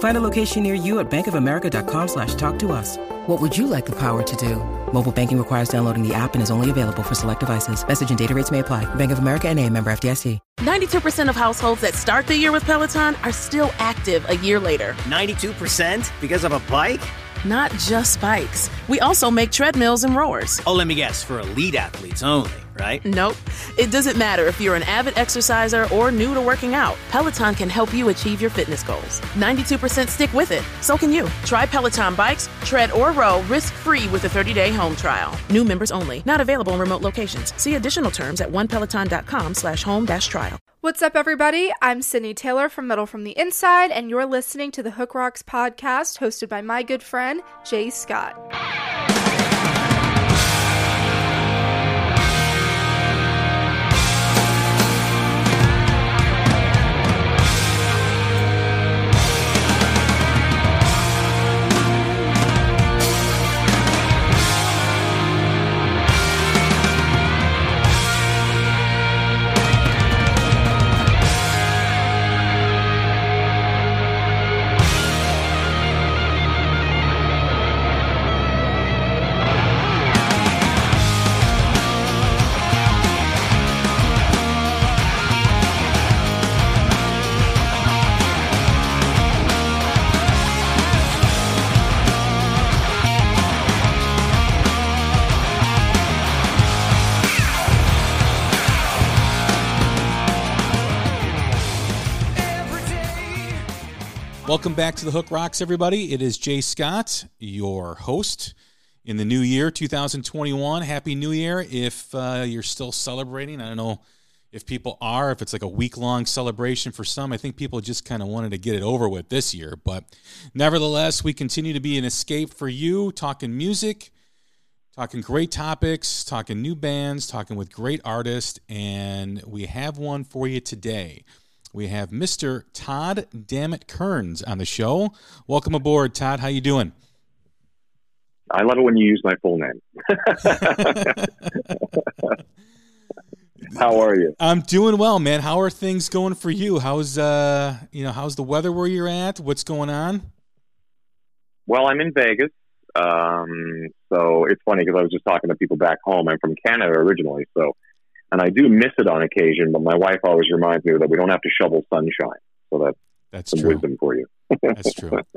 Find a location near you at bankofamerica.com slash talk to us. What would you like the power to do? Mobile banking requires downloading the app and is only available for select devices. Message and data rates may apply. Bank of America and a member FDIC. 92% of households that start the year with Peloton are still active a year later. 92% because of a bike? Not just bikes. We also make treadmills and rowers. Oh, let me guess, for elite athletes only, right? Nope. It doesn't matter if you're an avid exerciser or new to working out. Peloton can help you achieve your fitness goals. 92% stick with it. So can you. Try Peloton bikes, tread, or row risk-free with a 30-day home trial. New members only. Not available in remote locations. See additional terms at onepeloton.com slash home dash trial. What's up, everybody? I'm Sydney Taylor from Metal from the Inside, and you're listening to the Hook Rocks podcast hosted by my good friend, Jay Scott. Welcome back to the Hook Rocks, everybody. It is Jay Scott, your host in the new year, 2021. Happy New Year. If uh, you're still celebrating, I don't know if people are, if it's like a week long celebration for some. I think people just kind of wanted to get it over with this year. But nevertheless, we continue to be an escape for you, talking music, talking great topics, talking new bands, talking with great artists. And we have one for you today we have Mr. Todd Dammit Kerns on the show. Welcome aboard, Todd. How you doing? I love it when you use my full name. How are you? I'm doing well, man. How are things going for you? How's uh, you know, how's the weather where you're at? What's going on? Well, I'm in Vegas. Um, so it's funny because I was just talking to people back home. I'm from Canada originally, so and I do miss it on occasion. But my wife always reminds me that we don't have to shovel sunshine. So that's that's some true. wisdom for you. that's true.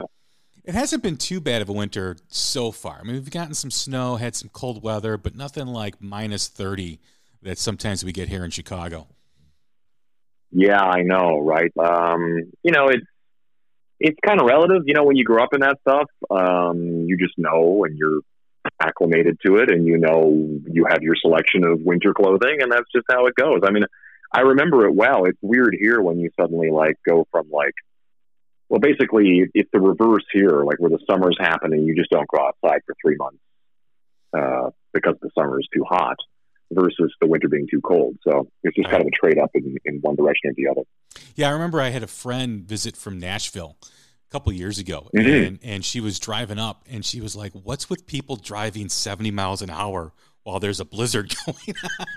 It hasn't been too bad of a winter so far. I mean, we've gotten some snow, had some cold weather, but nothing like minus thirty that sometimes we get here in Chicago. Yeah, I know, right? Um, you know, it's it's kind of relative. You know, when you grow up in that stuff, um, you just know, and you're acclimated to it and you know you have your selection of winter clothing and that's just how it goes. I mean, I remember it well. It's weird here when you suddenly like go from like well basically it's the reverse here, like where the summer's happening, you just don't go outside for three months uh, because the summer is too hot versus the winter being too cold. So it's just kind of a trade up in, in one direction or the other. Yeah, I remember I had a friend visit from Nashville couple years ago, mm-hmm. and and she was driving up, and she was like, "What's with people driving seventy miles an hour while there's a blizzard going on?"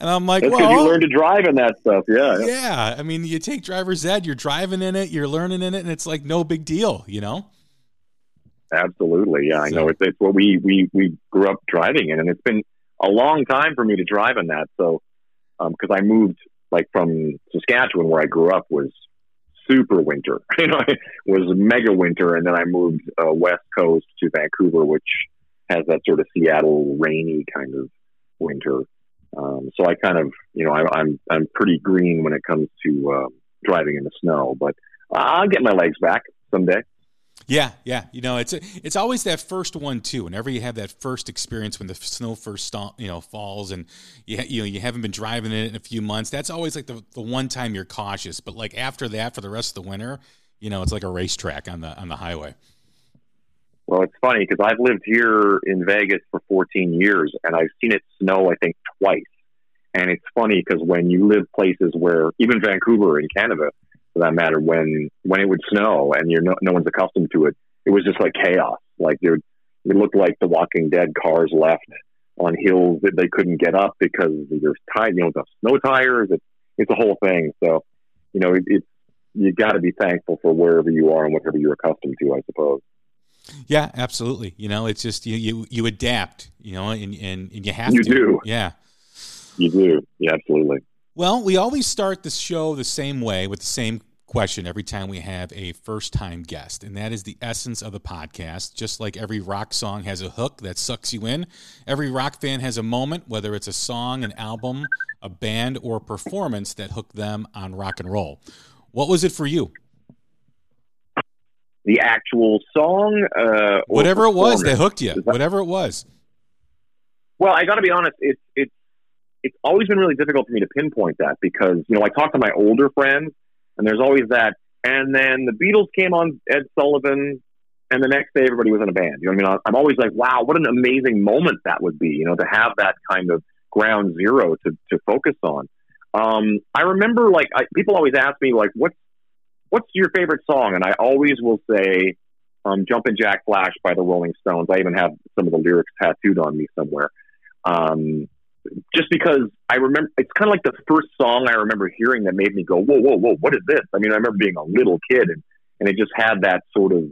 and I'm like, "Well, you learn to drive in that stuff, yeah, yeah." I mean, you take driver's ed, you're driving in it, you're learning in it, and it's like no big deal, you know. Absolutely, yeah, I know. It's, it's what we we we grew up driving in, and it's been a long time for me to drive in that. So, because um, I moved like from Saskatchewan, where I grew up, was super winter. You know, it was mega winter, and then I moved uh, west coast to Vancouver, which has that sort of Seattle rainy kind of winter. Um, so I kind of, you know, I, I'm I'm pretty green when it comes to uh, driving in the snow, but I'll get my legs back someday. Yeah, yeah. You know, it's it's always that first one too. Whenever you have that first experience when the snow first you know falls, and you you know you haven't been driving it in a few months, that's always like the the one time you're cautious. But like after that, for the rest of the winter, you know, it's like a racetrack on the on the highway. Well, it's funny because I've lived here in Vegas for 14 years, and I've seen it snow I think twice. And it's funny because when you live places where even Vancouver in Canada for that matter, when when it would snow and you're no, no one's accustomed to it, it was just like chaos. Like it, it looked like the Walking Dead cars left on hills that they couldn't get up because there's tire, you know, the snow tires. It's it's a whole thing. So, you know, it, it you got to be thankful for wherever you are and whatever you're accustomed to, I suppose. Yeah, absolutely. You know, it's just you you, you adapt. You know, and, and, and you have you to. do. Yeah, you do. Yeah, absolutely. Well, we always start the show the same way with the same question every time we have a first time guest, and that is the essence of the podcast. Just like every rock song has a hook that sucks you in, every rock fan has a moment, whether it's a song, an album, a band, or a performance that hooked them on rock and roll. What was it for you? The actual song, uh, whatever it was that hooked you, whatever it was. Well, I got to be honest. It's it's it's always been really difficult for me to pinpoint that because you know I talk to my older friends and there's always that. And then the Beatles came on Ed Sullivan, and the next day everybody was in a band. You know what I mean? I'm always like, wow, what an amazing moment that would be. You know, to have that kind of ground zero to to focus on. Um, I remember like I, people always ask me like, what's what's your favorite song? And I always will say, um, "Jumpin' Jack Flash" by the Rolling Stones. I even have some of the lyrics tattooed on me somewhere. Um, just because I remember it's kind of like the first song I remember hearing that made me go, whoa, whoa, whoa, what is this? I mean, I remember being a little kid and, and it just had that sort of,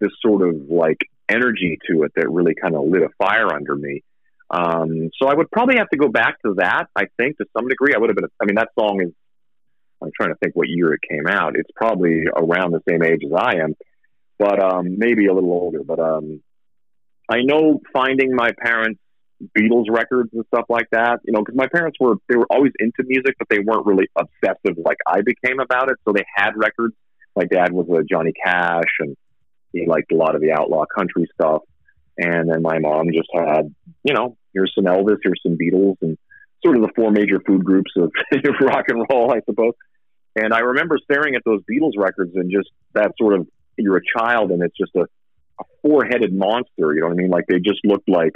this sort of like energy to it that really kind of lit a fire under me. Um, so I would probably have to go back to that. I think to some degree, I would have been. I mean, that song is. I'm trying to think what year it came out. It's probably around the same age as I am, but um, maybe a little older. But um, I know finding my parents Beatles records and stuff like that. You know, because my parents were they were always into music, but they weren't really obsessive like I became about it. So they had records. My dad was a Johnny Cash, and he liked a lot of the outlaw country stuff. And then my mom just had, you know, here's some Elvis, here's some Beatles, and sort of the four major food groups of rock and roll, I suppose. And I remember staring at those Beatles records and just that sort of you're a child and it's just a, a four headed monster. You know what I mean? Like they just looked like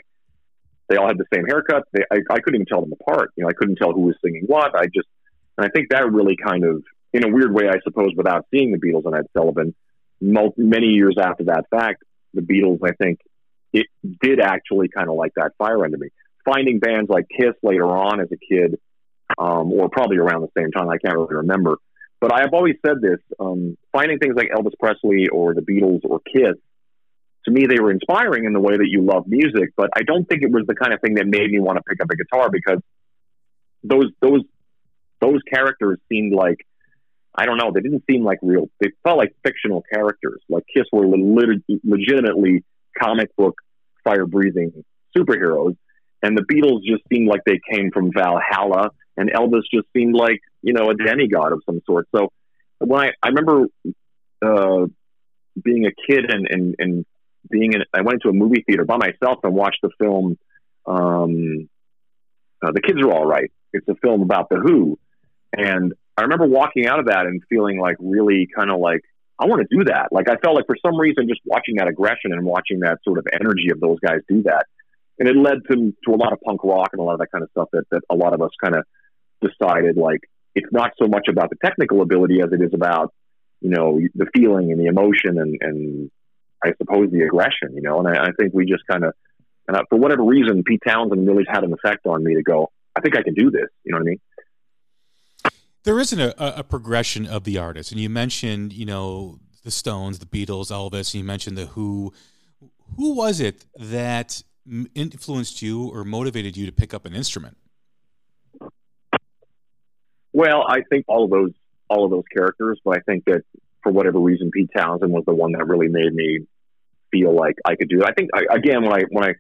they all had the same haircut. They, I, I couldn't even tell them apart. You know, I couldn't tell who was singing what. I just, and I think that really kind of, in a weird way, I suppose, without seeing the Beatles and Ed Sullivan, many years after that fact, the Beatles, I think, it did actually kind of like that fire under me. Finding bands like Kiss later on as a kid, um, or probably around the same time, I can't really remember. But I have always said this: um, finding things like Elvis Presley or the Beatles or Kiss to me, they were inspiring in the way that you love music, but I don't think it was the kind of thing that made me want to pick up a guitar because those those those characters seemed like I don't know, they didn't seem like real. They felt like fictional characters. Like Kiss were le- legitimately comic book fire breathing superheroes, and the Beatles just seemed like they came from Valhalla, and Elvis just seemed like you know a demigod of some sort. So when I I remember uh, being a kid and and and being in, I went to a movie theater by myself and watched the film. Um, uh, the kids are all right. It's a film about the Who, and I remember walking out of that and feeling like really kind of like I want to do that. Like I felt like for some reason just watching that aggression and watching that sort of energy of those guys do that, and it led to to a lot of punk rock and a lot of that kind of stuff that that a lot of us kind of decided like it's not so much about the technical ability as it is about you know the feeling and the emotion and and I suppose, the aggression, you know. And I, I think we just kind of, and I, for whatever reason, Pete Townshend really had an effect on me to go, I think I can do this. You know what I mean? There isn't a, a progression of the artist, and you mentioned, you know, the Stones, the Beatles, Elvis. And you mentioned the Who. Who was it that influenced you or motivated you to pick up an instrument? Well, I think all of those all of those characters, but I think that for whatever reason, Pete Townshend was the one that really made me feel like I could do it. I think I, again when I when I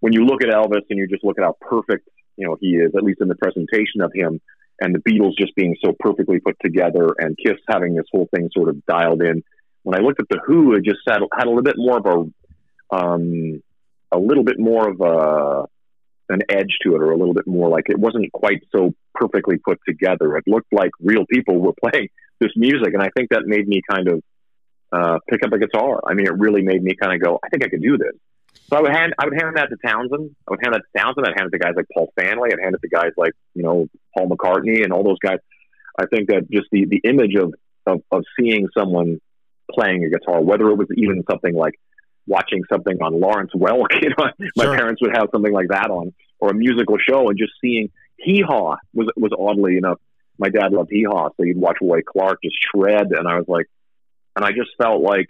when you look at Elvis and you just look at how perfect you know he is, at least in the presentation of him, and the Beatles just being so perfectly put together, and Kiss having this whole thing sort of dialed in. When I looked at the Who, it just had, had a little bit more of a um, a little bit more of a an edge to it, or a little bit more like it wasn't quite so perfectly put together. It looked like real people were playing this music, and I think that made me kind of uh, pick up a guitar. I mean, it really made me kind of go, I think I could do this. So I would hand I would hand that to Townshend. I would hand that to Townshend. I'd hand it to guys like Paul Stanley. I'd hand it to guys like you know Paul McCartney and all those guys. I think that just the the image of of, of seeing someone playing a guitar, whether it was even something like watching something on Lawrence Welk, you know, my sure. parents would have something like that on, or a musical show, and just seeing Hee Haw was was oddly enough. My dad loved Hee Haw, so you'd watch Roy Clark just shred, and I was like, and I just felt like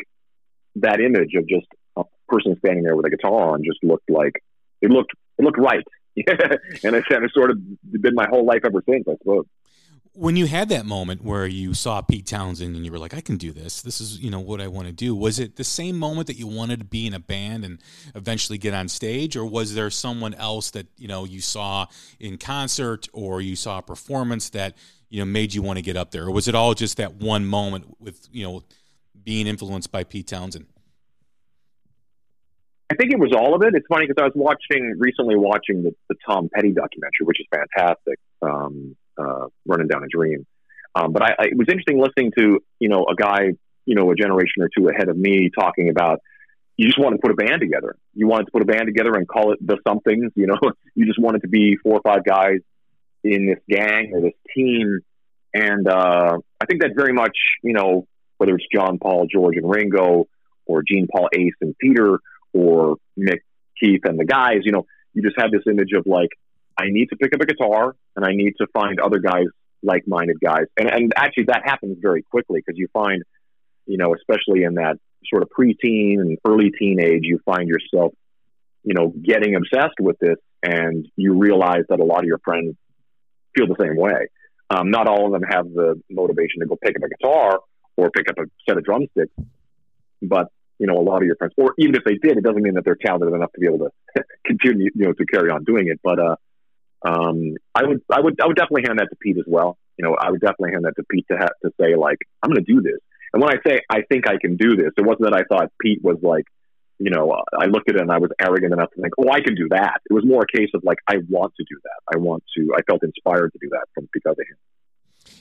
that image of just a person standing there with a guitar on just looked like it looked it looked right. and it's kind of sort of been my whole life ever since, I suppose. When you had that moment where you saw Pete Townshend and you were like, I can do this. This is, you know, what I want to do. Was it the same moment that you wanted to be in a band and eventually get on stage? Or was there someone else that, you know, you saw in concert or you saw a performance that, you know, made you want to get up there? Or was it all just that one moment with, you know, being influenced by Pete Townshend? I think it was all of it. It's funny because I was watching recently watching the, the Tom Petty documentary, which is fantastic, um, uh, Running Down a Dream. Um, but I, I, it was interesting listening to you know a guy you know a generation or two ahead of me talking about you just want to put a band together. You wanted to put a band together and call it the somethings. You know, you just wanted to be four or five guys in this gang or this team. And uh, I think that very much you know whether it's John, Paul, George, and Ringo, or Gene, Paul, Ace, and Peter, or Mick, Keith, and the guys, you know, you just have this image of like, I need to pick up a guitar and I need to find other guys, like minded guys. And, and actually, that happens very quickly because you find, you know, especially in that sort of preteen and early teenage, you find yourself, you know, getting obsessed with this and you realize that a lot of your friends feel the same way. Um, not all of them have the motivation to go pick up a guitar, or pick up a set of drumsticks. But you know, a lot of your friends, or even if they did, it doesn't mean that they're talented enough to be able to continue, you know, to carry on doing it. But uh, um, I would, I would, I would definitely hand that to Pete as well. You know, I would definitely hand that to Pete to ha- to say like, I'm going to do this. And when I say I think I can do this, it wasn't that I thought Pete was like, you know, I looked at it and I was arrogant enough to think, oh, I can do that. It was more a case of like, I want to do that. I want to. I felt inspired to do that from because of him.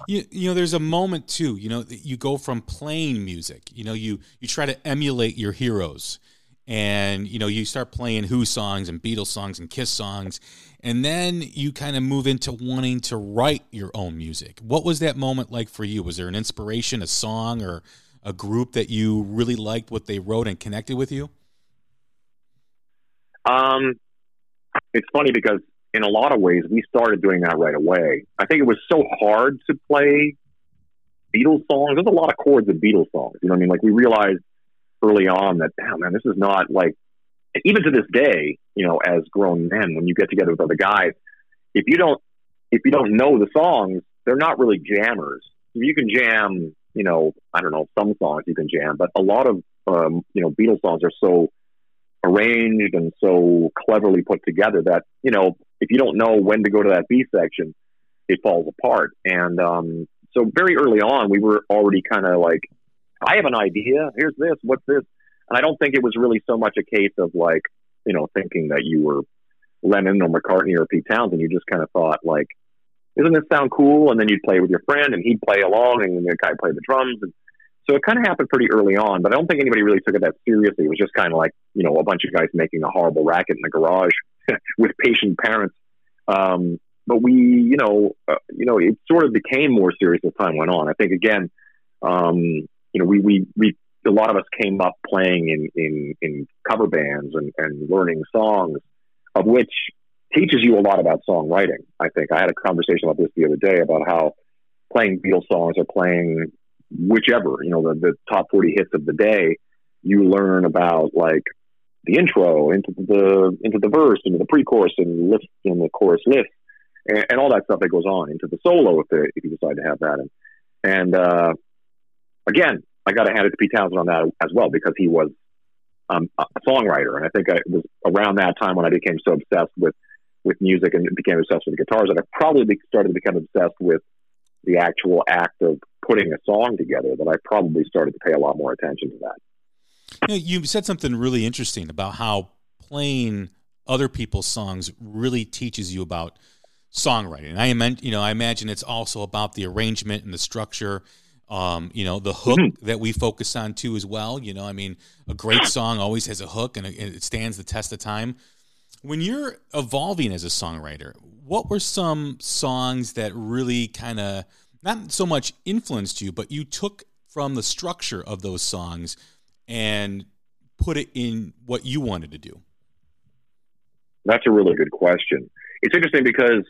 You, you know, there's a moment too. You know, you go from playing music. You know, you you try to emulate your heroes, and you know, you start playing Who songs and Beatles songs and Kiss songs, and then you kind of move into wanting to write your own music. What was that moment like for you? Was there an inspiration, a song, or a group that you really liked what they wrote and connected with you? Um, it's funny because in a lot of ways, we started doing that right away. I think it was so hard to play Beatles songs. There's a lot of chords in Beatles songs. You know what I mean? Like we realized early on that, damn man, this is not like even to this day, you know, as grown men, when you get together with other guys, if you don't if you don't know the songs, they're not really jammers. You can jam, you know, I don't know, some songs you can jam, but a lot of um, you know, Beatles songs are so arranged and so cleverly put together that, you know, if you don't know when to go to that B section, it falls apart. And um, so very early on, we were already kind of like, I have an idea. Here's this. What's this? And I don't think it was really so much a case of like, you know, thinking that you were Lennon or McCartney or Pete Townshend. You just kind of thought like, isn't this sound cool? And then you'd play with your friend, and he'd play along, and the guy play the drums. And so it kind of happened pretty early on. But I don't think anybody really took it that seriously. It was just kind of like, you know, a bunch of guys making a horrible racket in the garage with patient parents. Um, but we, you know, uh, you know, it sort of became more serious as time went on. I think again, um, you know, we, we, we, a lot of us came up playing in, in, in cover bands and, and learning songs, of which teaches you a lot about songwriting. I think I had a conversation about this the other day about how playing Beatles songs or playing whichever, you know, the, the top 40 hits of the day, you learn about like the intro into the into the verse, into the pre-chorus and lift in the chorus lift, and, and, all that stuff that goes on into the solo if if you decide to have that. And and uh, again, I got to hand it to Pete Townshend on that as well because he was um, a songwriter, and I think I, it was around that time when I became so obsessed with with music and became obsessed with the guitars, and I probably started to become obsessed with the actual act of putting a song together. That I probably started to pay a lot more attention to that. You, know, you said something really interesting about how playing other people's songs really teaches you about songwriting. And I meant, you know, I imagine it's also about the arrangement and the structure. Um, you know, the hook mm-hmm. that we focus on too as well. You know, I mean, a great song always has a hook and it stands the test of time. When you're evolving as a songwriter, what were some songs that really kind of not so much influenced you, but you took from the structure of those songs and put it in what you wanted to do? That's a really good question. It's interesting because,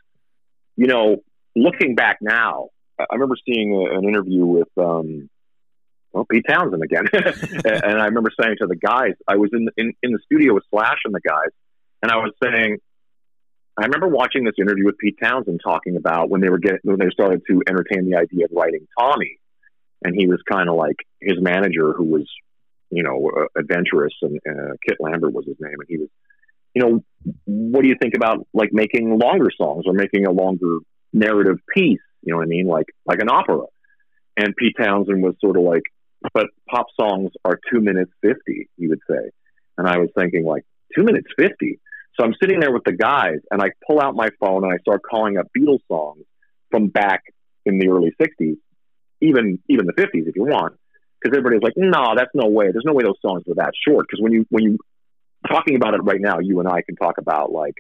you know, looking back now, I remember seeing an interview with, um, well, Pete Townshend again, and I remember saying to the guys, I was in, in in the studio with Slash and the guys, and I was saying, I remember watching this interview with Pete Townshend talking about when they were getting when they started to entertain the idea of writing Tommy, and he was kind of like his manager who was, you know, uh, adventurous, and uh, Kit Lambert was his name, and he was, you know, what do you think about like making longer songs or making a longer narrative piece? You know what I mean, like like an opera. And Pete Townshend was sort of like, but pop songs are two minutes fifty, he would say, and I was thinking like two minutes fifty so I'm sitting there with the guys and I pull out my phone and I start calling up Beatles songs from back in the early 60s, even even the 50s if you want. Because everybody's like, no, that's no way. There's no way those songs were that short. Because when you when you talking about it right now, you and I can talk about like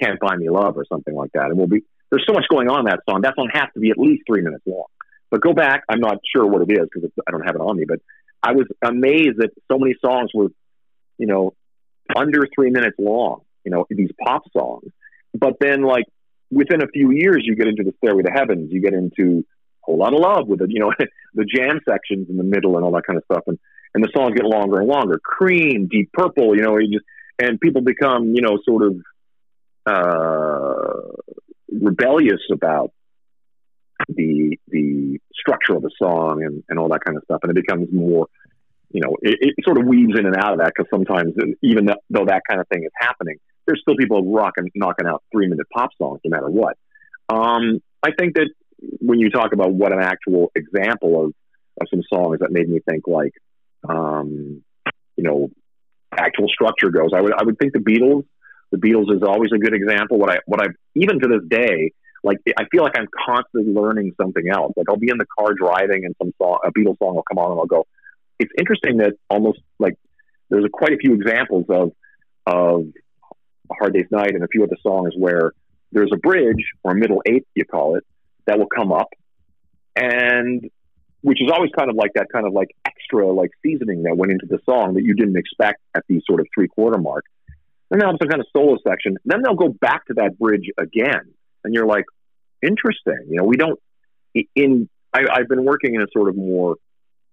"Can't Find Me Love" or something like that, and we'll be there's so much going on in that song. That song has to be at least three minutes long. But go back, I'm not sure what it is because I don't have it on me. But I was amazed that so many songs were, you know, under three minutes long you know, these pop songs. But then, like, within a few years, you get into the Stairway to Heavens, you get into Whole Lotta Love with it, you know, the jam sections in the middle and all that kind of stuff. And, and the songs get longer and longer. Cream, Deep Purple, you know, just, and people become, you know, sort of uh, rebellious about the the structure of the song and, and all that kind of stuff. And it becomes more you know, it, it, sort of weaves in and out of that because sometimes, even though that kind of thing is happening, there's still people rocking, knocking out three minute pop songs no matter what. Um, I think that when you talk about what an actual example of, of some songs that made me think like, um, you know, actual structure goes, I would I would think the Beatles. The Beatles is always a good example. What I what I even to this day like I feel like I'm constantly learning something else. Like I'll be in the car driving and some song, a Beatles song will come on and I'll go, it's interesting that almost like there's a, quite a few examples of of a Hard Day's Night and a few other songs where there's a bridge or a middle eight, you call it, that will come up, and which is always kind of like that kind of like extra like seasoning that went into the song that you didn't expect at the sort of three quarter mark. Then some kind of solo section. Then they'll go back to that bridge again, and you're like, interesting. You know, we don't in. I, I've been working in a sort of more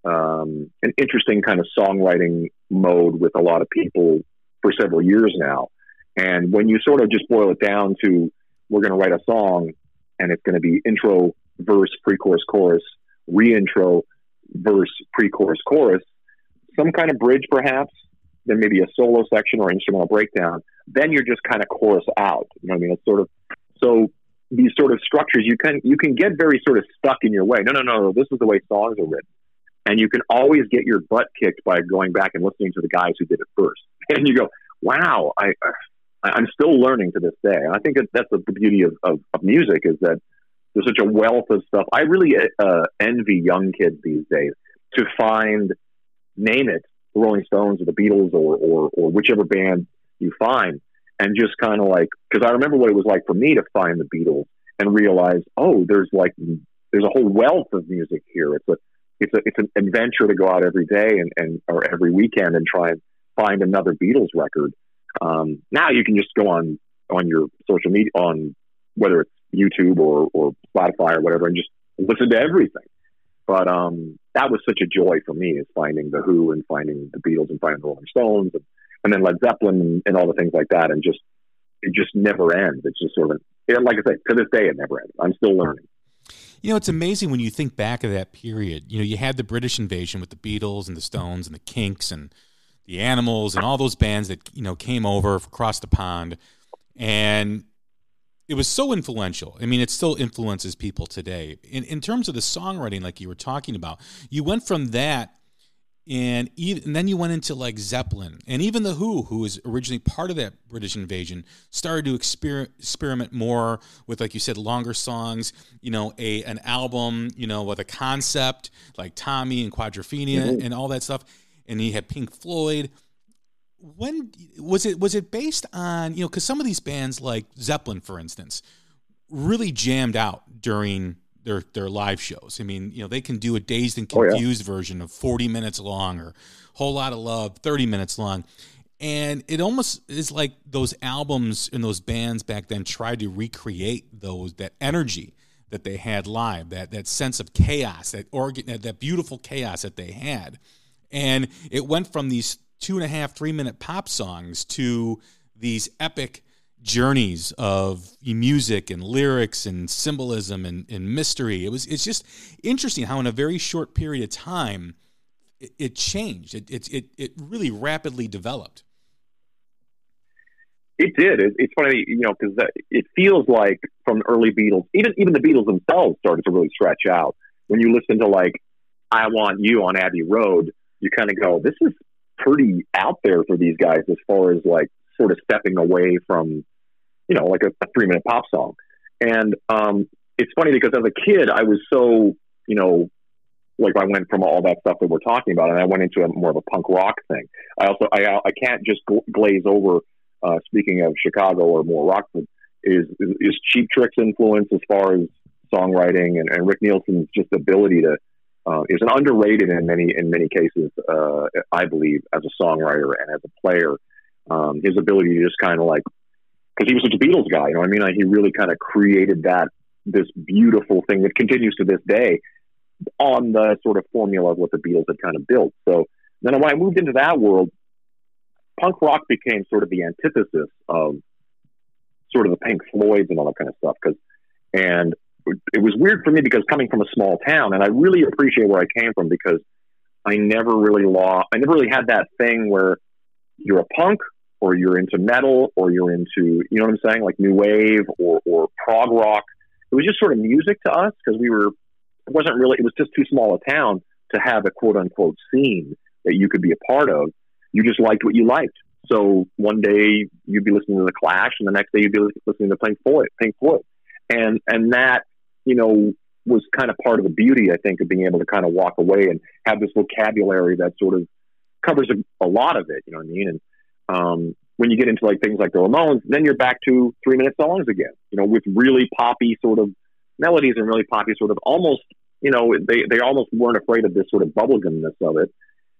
um, an interesting kind of songwriting mode with a lot of people for several years now. And when you sort of just boil it down to we're going to write a song and it's going to be intro, verse, pre chorus, chorus, re-intro, verse, pre chorus, chorus, some kind of bridge perhaps, then maybe a solo section or instrumental breakdown, then you're just kind of chorus out. You know what I mean? It's sort of so these sort of structures you can you can get very sort of stuck in your way. No, no, no, this is the way songs are written. And you can always get your butt kicked by going back and listening to the guys who did it first. And you go, wow, I, I'm still learning to this day. And I think that that's the beauty of, of, of music is that there's such a wealth of stuff. I really uh, envy young kids these days to find, name it, the Rolling Stones or the Beatles or, or, or whichever band you find, and just kind of like, because I remember what it was like for me to find the Beatles and realize, oh, there's like, there's a whole wealth of music here. It's a, it's a it's an adventure to go out every day and, and or every weekend and try and find another Beatles record. Um, now you can just go on on your social media on whether it's YouTube or, or Spotify or whatever and just listen to everything. But um, that was such a joy for me is finding the Who and finding the Beatles and finding the Rolling Stones and, and then Led Zeppelin and, and all the things like that and just it just never ends. It's just sort of like I say to this day it never ends. I'm still learning. You know, it's amazing when you think back of that period. You know, you had the British invasion with the Beatles and the Stones and the Kinks and the Animals and all those bands that, you know, came over across the pond. And it was so influential. I mean, it still influences people today. In in terms of the songwriting, like you were talking about, you went from that, and even and then you went into like Zeppelin, and even the Who, who was originally part of that British invasion, started to exper- experiment more with, like you said, longer songs. You know, a an album, you know, with a concept like Tommy and Quadrophenia mm-hmm. and all that stuff. And he had Pink Floyd when was it was it based on you know because some of these bands like Zeppelin for instance really jammed out during their their live shows. I mean, you know, they can do a dazed and confused oh, yeah. version of 40 minutes long or Whole Lotta Love 30 minutes long. And it almost is like those albums and those bands back then tried to recreate those that energy that they had live, that that sense of chaos, that organ that beautiful chaos that they had. And it went from these two and a half, three minute pop songs to these epic journeys of music and lyrics and symbolism and, and mystery. It was it's just interesting how in a very short period of time it, it changed. It, it it it really rapidly developed. It did. It, it's funny, you know, because it feels like from the early Beatles, even even the Beatles themselves started to really stretch out. When you listen to like "I Want You" on Abbey Road, you kind of go, "This is pretty out there for these guys as far as like sort of stepping away from, you know, like a, a three minute pop song. And um, it's funny because as a kid, I was so, you know, like I went from all that stuff that we're talking about, and I went into a more of a punk rock thing. I also I I can't just glaze over. Uh, speaking of Chicago or more rock, is, is Cheap Trick's influence as far as songwriting and, and Rick Nielsen's just ability to uh, is an underrated in many in many cases. Uh, I believe as a songwriter and as a player, um, his ability to just kind of like because he was such a Beatles guy, you know. I mean, like, he really kind of created that this beautiful thing that continues to this day on the sort of formula of what the Beatles had kind of built. So then when I moved into that world, punk rock became sort of the antithesis of sort of the Pink Floyds and all that kind of stuff. Because and it was weird for me because coming from a small town, and I really appreciate where I came from because I never really law, I never really had that thing where you're a punk or you're into metal or you're into, you know what I'm saying, like new wave or, or prog rock. It was just sort of music to us because we were, it wasn't really, it was just too small a town to have a quote unquote scene that you could be a part of. You just liked what you liked. So one day you'd be listening to the Clash, and the next day you'd be listening to Pink Floyd. Pink Floyd, and and that you know, was kind of part of the beauty, I think, of being able to kind of walk away and have this vocabulary that sort of covers a, a lot of it. You know what I mean? And um, when you get into like things like the Ramones, then you're back to three minute songs again. You know, with really poppy sort of melodies and really poppy sort of almost. You know, they they almost weren't afraid of this sort of bubblegumness of it.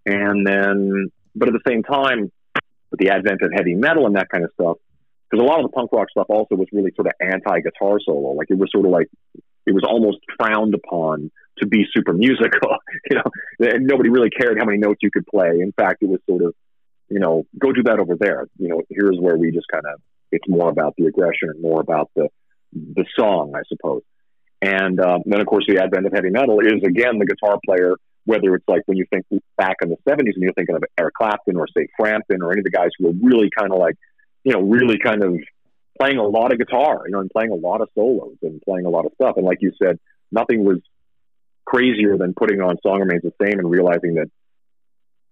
And then, but at the same time, with the advent of heavy metal and that kind of stuff, because a lot of the punk rock stuff also was really sort of anti guitar solo. Like it was sort of like it was almost frowned upon to be super musical. you know, and nobody really cared how many notes you could play. In fact, it was sort of, you know, go do that over there. You know, here's where we just kind of it's more about the aggression and more about the the song, I suppose. And um, then, of course, the advent of heavy metal is again the guitar player. Whether it's like when you think back in the '70s and you're thinking of Eric Clapton or say Frampton or any of the guys who were really kind of like, you know, really kind of playing a lot of guitar, you know, and playing a lot of solos and playing a lot of stuff. And like you said, nothing was crazier than putting on Song Remains the Same and realizing that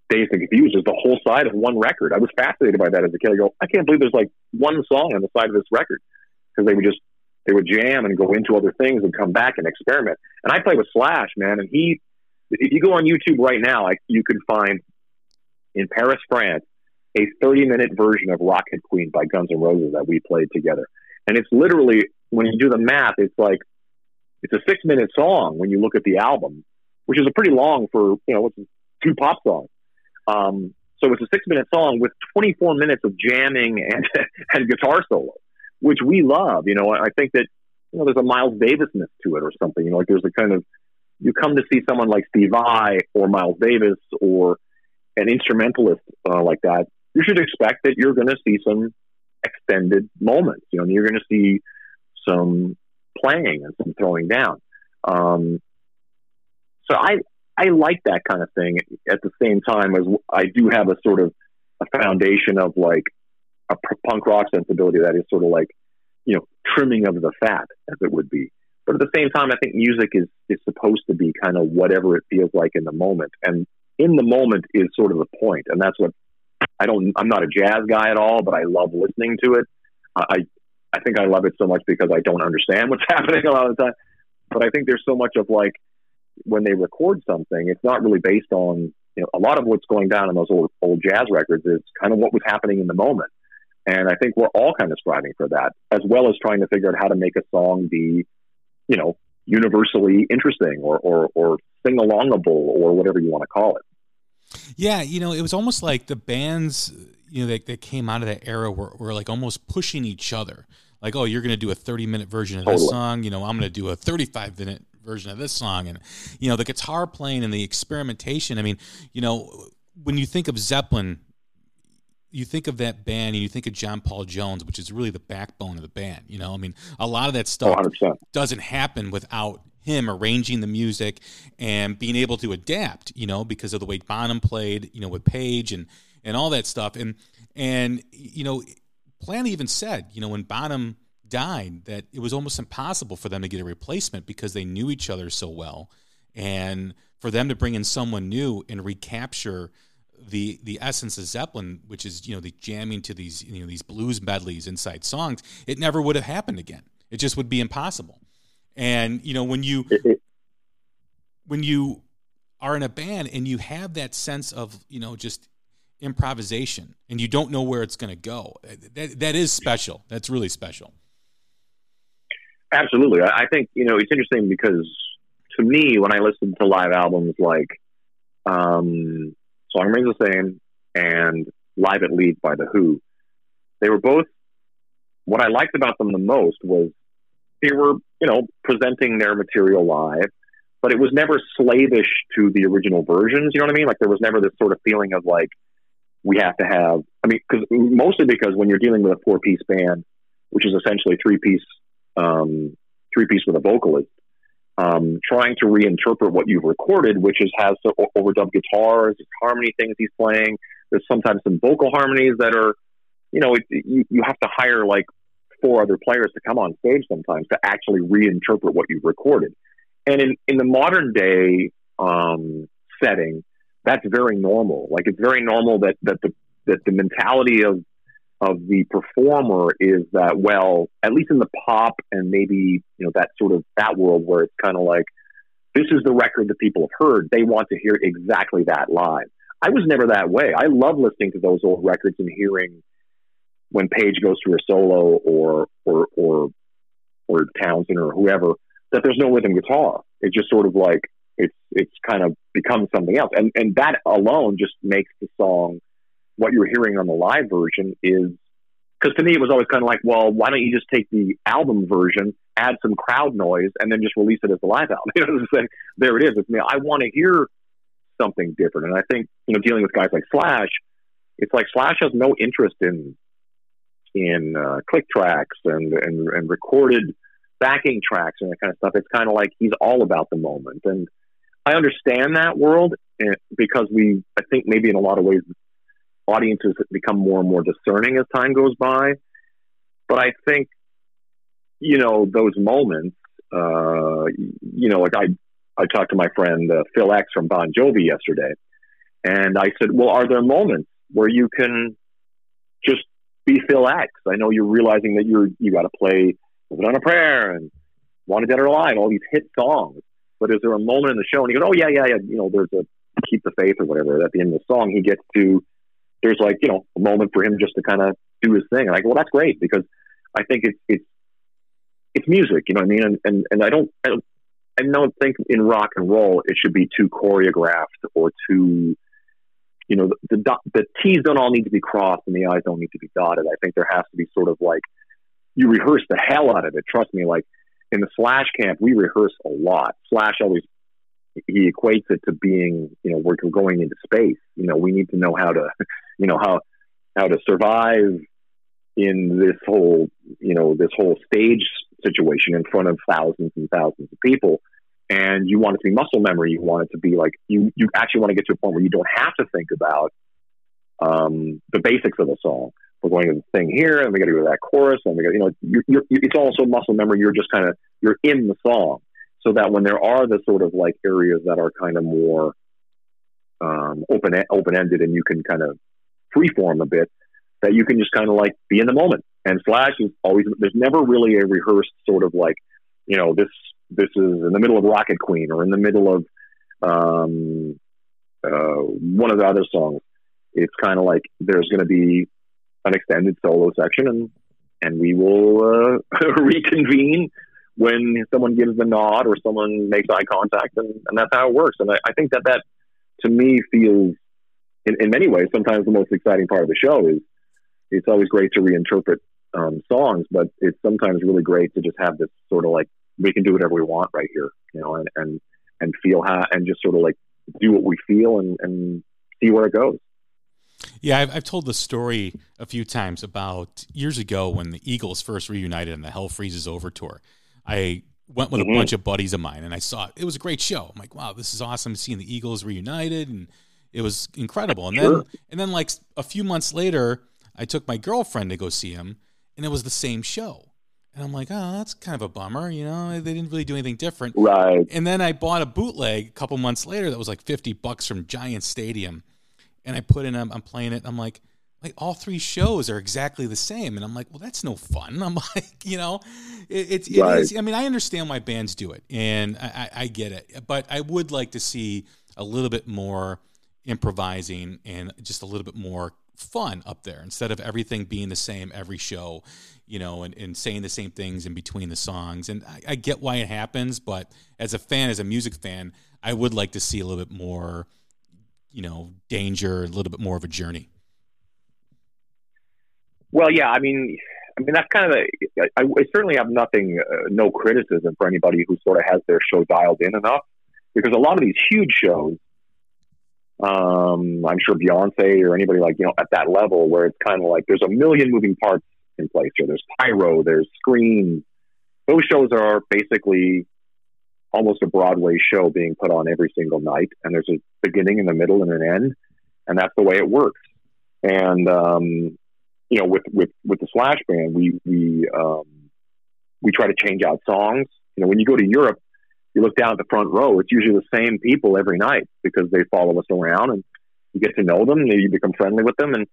Dazed and Confused is the whole side of one record. I was fascinated by that as a kid. I go, I can't believe there's like one song on the side of this record because they would just they would jam and go into other things and come back and experiment. And I play with Slash, man, and he. If you go on YouTube right now, I, you can find in Paris, France, a 30 minute version of Rocket Queen by Guns N' Roses that we played together. And it's literally, when you do the math, it's like, it's a six minute song when you look at the album, which is a pretty long for, you know, it's two pop songs. Um, so it's a six minute song with 24 minutes of jamming and, and guitar solo, which we love. You know, I think that, you know, there's a Miles Davisness to it or something. You know, like there's a kind of, you come to see someone like Steve Vai or Miles Davis or an instrumentalist uh, like that, you should expect that you're going to see some extended moments. You know, you're going to see some playing and some throwing down. Um, so I I like that kind of thing. At the same time as I do have a sort of a foundation of like a punk rock sensibility that is sort of like you know, trimming of the fat, as it would be. But at the same time, I think music is is supposed to be kind of whatever it feels like in the moment, and in the moment is sort of the point, and that's what I don't. I'm not a jazz guy at all, but I love listening to it. I I think I love it so much because I don't understand what's happening a lot of the time. But I think there's so much of like when they record something, it's not really based on you know a lot of what's going down in those old old jazz records is kind of what was happening in the moment. And I think we're all kind of striving for that, as well as trying to figure out how to make a song be, you know, universally interesting or or, or sing alongable or whatever you want to call it. Yeah, you know, it was almost like the bands, you know, that, that came out of that era were, were like almost pushing each other. Like, oh, you're going to do a 30 minute version of this totally. song. You know, I'm going to do a 35 minute version of this song. And, you know, the guitar playing and the experimentation. I mean, you know, when you think of Zeppelin, you think of that band and you think of John Paul Jones, which is really the backbone of the band. You know, I mean, a lot of that stuff 100%. doesn't happen without him arranging the music and being able to adapt, you know, because of the way Bonham played, you know, with Page and and all that stuff. And and you know, Plant even said, you know, when Bonham died, that it was almost impossible for them to get a replacement because they knew each other so well, and for them to bring in someone new and recapture the the essence of Zeppelin, which is you know the jamming to these you know these blues medleys inside songs, it never would have happened again. It just would be impossible. And you know when you when you are in a band and you have that sense of you know just improvisation and you don't know where it's going to go, that that is special. That's really special. Absolutely, I think you know it's interesting because to me when I listen to live albums like um, Song Remains the Same and Live at Leeds by The Who, they were both. What I liked about them the most was they were, you know, presenting their material live, but it was never slavish to the original versions. You know what I mean? Like there was never this sort of feeling of like we have to have. I mean, because mostly because when you're dealing with a four piece band, which is essentially three piece, um, three piece with a vocalist, um, trying to reinterpret what you've recorded, which is has the overdub guitars, harmony things he's playing. There's sometimes some vocal harmonies that are, you know, it, you, you have to hire like four other players to come on stage sometimes to actually reinterpret what you've recorded. And in, in the modern day um, setting, that's very normal. Like it's very normal that, that the that the mentality of of the performer is that well, at least in the pop and maybe you know that sort of that world where it's kind of like this is the record that people have heard. They want to hear exactly that live. I was never that way. I love listening to those old records and hearing when Page goes through a solo or or or or Townshend or whoever that there's no rhythm guitar. It's just sort of like it's it's kind of becomes something else, and and that alone just makes the song what you're hearing on the live version is because to me it was always kind of like, well, why don't you just take the album version, add some crowd noise, and then just release it as a live album? You know, what I'm saying, there it is. It's me. I want to hear something different, and I think you know, dealing with guys like Slash, it's like Slash has no interest in in uh, click tracks and, and and recorded backing tracks and that kind of stuff. It's kind of like he's all about the moment, and I understand that world eh, because we, I think maybe in a lot of ways, audiences become more and more discerning as time goes by. But I think, you know, those moments, uh, you know, like I, I talked to my friend uh, Phil X from Bon Jovi yesterday, and I said, well, are there moments where you can just be Phil X. I know you're realizing that you're you got to play "Living on a Prayer" and "Wanted Dead or Alive," all these hit songs. But is there a moment in the show and he goes, "Oh yeah, yeah, yeah," you know, there's a "Keep the Faith" or whatever. At the end of the song, he gets to there's like you know a moment for him just to kind of do his thing. And I go, "Well, that's great because I think it's it's it's music, you know what I mean?" And and, and I don't I don't I don't think in rock and roll it should be too choreographed or too you know, the, the, the T's don't all need to be crossed and the I's don't need to be dotted. I think there has to be sort of like, you rehearse the hell out of it. Trust me, like in the Slash camp, we rehearse a lot. Slash always, he equates it to being, you know, we're going into space. You know, we need to know how to, you know, how, how to survive in this whole, you know, this whole stage situation in front of thousands and thousands of people and you want it to be muscle memory. You want it to be like you you actually want to get to a point where you don't have to think about um, the basics of the song, we're going to the thing here, and we got to go to that chorus, and we got you know, you're, you're, it's also muscle memory. You're just kind of you're in the song, so that when there are the sort of like areas that are kind of more um, open open ended, and you can kind of freeform a bit, that you can just kind of like be in the moment. And Slash is always there's never really a rehearsed sort of like you know this this is in the middle of Rocket Queen or in the middle of um, uh, one of the other songs. It's kind of like there's going to be an extended solo section, and and we will uh, reconvene when someone gives the nod or someone makes eye contact, and, and that's how it works. And I, I think that that to me feels, in, in many ways, sometimes the most exciting part of the show is it's always great to reinterpret um, songs, but it's sometimes really great to just have this sort of like we can do whatever we want right here, you know, and and and feel how and just sort of like do what we feel and and see where it goes. Yeah, I've, I've told the story a few times about years ago when the Eagles first reunited on the Hell Freezes Over tour. I went with mm-hmm. a bunch of buddies of mine and I saw it. it was a great show. I'm like, wow, this is awesome seeing the Eagles reunited and it was incredible. And sure. then and then like a few months later, I took my girlfriend to go see him and it was the same show. And I'm like, oh, that's kind of a bummer. You know, they didn't really do anything different. Right. And then I bought a bootleg a couple months later that was like 50 bucks from Giant Stadium. And I put in, I'm, I'm playing it. I'm like, like all three shows are exactly the same. And I'm like, well, that's no fun. I'm like, you know, it, it's, it right. is, I mean, I understand why bands do it and I, I, I get it, but I would like to see a little bit more improvising and just a little bit more fun up there instead of everything being the same every show, you know, and, and saying the same things in between the songs. And I, I, get why it happens, but as a fan, as a music fan, I would like to see a little bit more, you know, danger, a little bit more of a journey. Well, yeah, I mean, I mean that's kind of a. I, I certainly have nothing, uh, no criticism for anybody who sort of has their show dialed in enough, because a lot of these huge shows um, I'm sure Beyonce or anybody like, you know, at that level where it's kind of like there's a million moving parts in place here. There's pyro, there's screens. Those shows are basically almost a Broadway show being put on every single night. And there's a beginning and a middle and an end. And that's the way it works. And, um, you know, with, with, with the Slash band, we, we, um, we try to change out songs. You know, when you go to Europe, you look down at the front row, it's usually the same people every night because they follow us around and you get to know them you become friendly with them. And,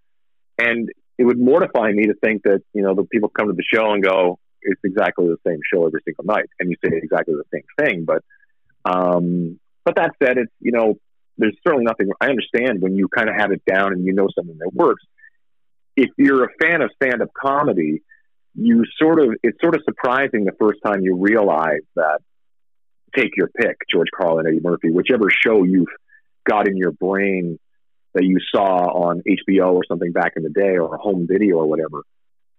and it would mortify me to think that, you know, the people come to the show and go, it's exactly the same show every single night. And you say exactly the same thing. But, um, but that said, it's, you know, there's certainly nothing, I understand when you kind of have it down and you know something that works. If you're a fan of stand up comedy, you sort of, it's sort of surprising the first time you realize that take your pick, George Carlin, Eddie Murphy, whichever show you've got in your brain that you saw on HBO or something back in the day or a home video or whatever.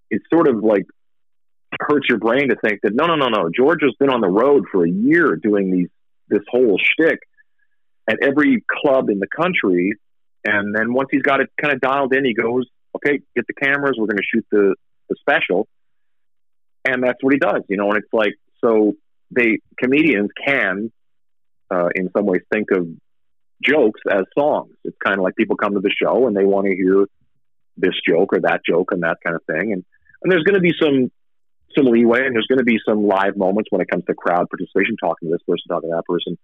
It sort of like hurts your brain to think that no, no, no, no. George has been on the road for a year doing these this whole shtick at every club in the country, and then once he's got it kind of dialed in, he goes, "Okay, get the cameras. We're going to shoot the the special," and that's what he does. You know, and it's like so they comedians can, uh, in some ways, think of jokes as songs. It's kind of like people come to the show and they want to hear this joke or that joke and that kind of thing. And and there's going to be some some leeway and there's going to be some live moments when it comes to crowd participation, talking to this person, talking to that person.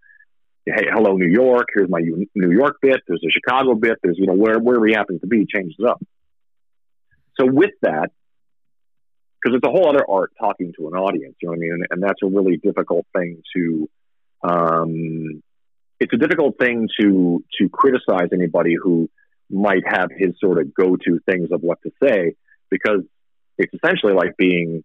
Hey, hello, New York. Here's my New York bit. There's a Chicago bit. There's you know where where we happen to be changes up. So with that, because it's a whole other art talking to an audience. You know what I mean? And, and that's a really difficult thing to. Um, it's a difficult thing to to criticize anybody who might have his sort of go to things of what to say because it's essentially like being,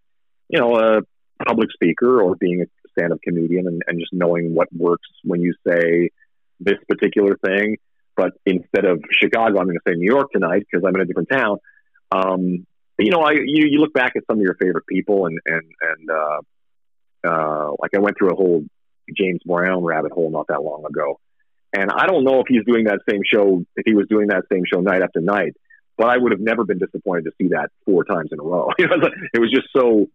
you know, a public speaker or being a stand up comedian and, and just knowing what works when you say this particular thing. But instead of Chicago, I'm going to say New York tonight because I'm in a different town. Um, you know, I you, you look back at some of your favorite people and and and uh, uh, like I went through a whole James Brown rabbit hole not that long ago, and I don't know if he's doing that same show if he was doing that same show night after night, but I would have never been disappointed to see that four times in a row. it was just so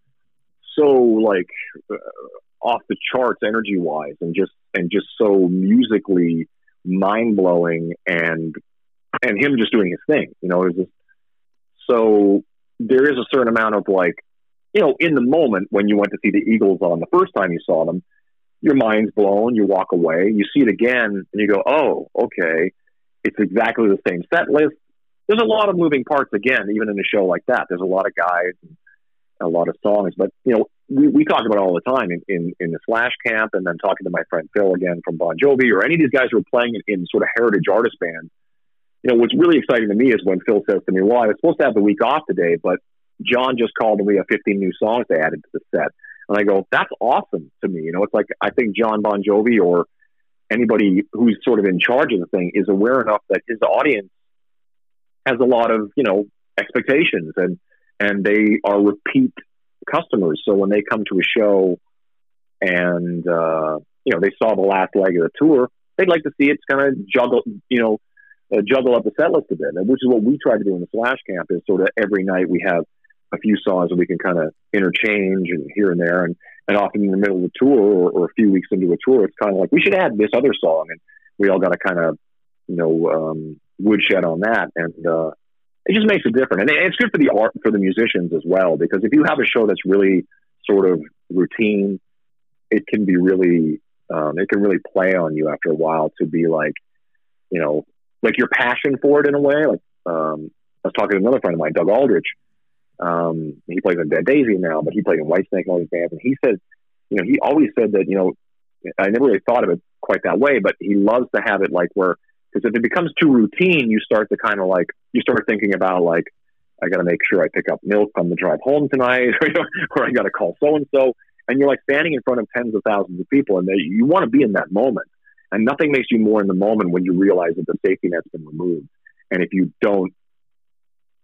so like uh, off the charts energy wise and just and just so musically mind blowing and and him just doing his thing. You know, it was just so there is a certain amount of like, you know, in the moment when you went to see the Eagles on the first time you saw them, your mind's blown. You walk away, you see it again, and you go, "Oh, okay, it's exactly the same set list." There's a lot of moving parts again, even in a show like that. There's a lot of guys and a lot of songs, but you know, we, we talk about it all the time in, in, in the Slash camp, and then talking to my friend Phil again from Bon Jovi, or any of these guys who are playing in, in sort of heritage artist bands. You know, what's really exciting to me is when Phil says to me, "Well, I was supposed to have the week off today, but John just called and we have 15 new songs they added to the set." And I go, "That's awesome to me." You know, it's like I think John Bon Jovi or anybody who's sort of in charge of the thing is aware enough that his audience has a lot of you know expectations and and they are repeat customers. So when they come to a show and uh, you know they saw the last leg of the tour, they'd like to see it's kind of juggle, you know, uh, juggle up the set list a bit, which is what we try to do in the Slash Camp. Is sort of every night we have a few songs that we can kind of interchange and here and there, and and often in the middle of the tour or, or a few weeks into a tour, it's kind of like we should add this other song, and we all got to kind of you know um, woodshed on that, and uh, it just makes it different, and it's good for the art for the musicians as well because if you have a show that's really sort of routine, it can be really um, it can really play on you after a while to be like you know like your passion for it in a way. Like um, I was talking to another friend of mine, Doug Aldrich. Um, he plays in Dead Daisy now, but he played in Whitesnake and all these bands, and he said, you know, he always said that you know I never really thought of it quite that way, but he loves to have it like where because if it becomes too routine, you start to kind of like you start thinking about like I got to make sure I pick up milk on the drive home tonight, or, I got to call so and so, and you're like standing in front of tens of thousands of people, and they, you want to be in that moment. And nothing makes you more in the moment when you realize that the safety net's been removed. And if you don't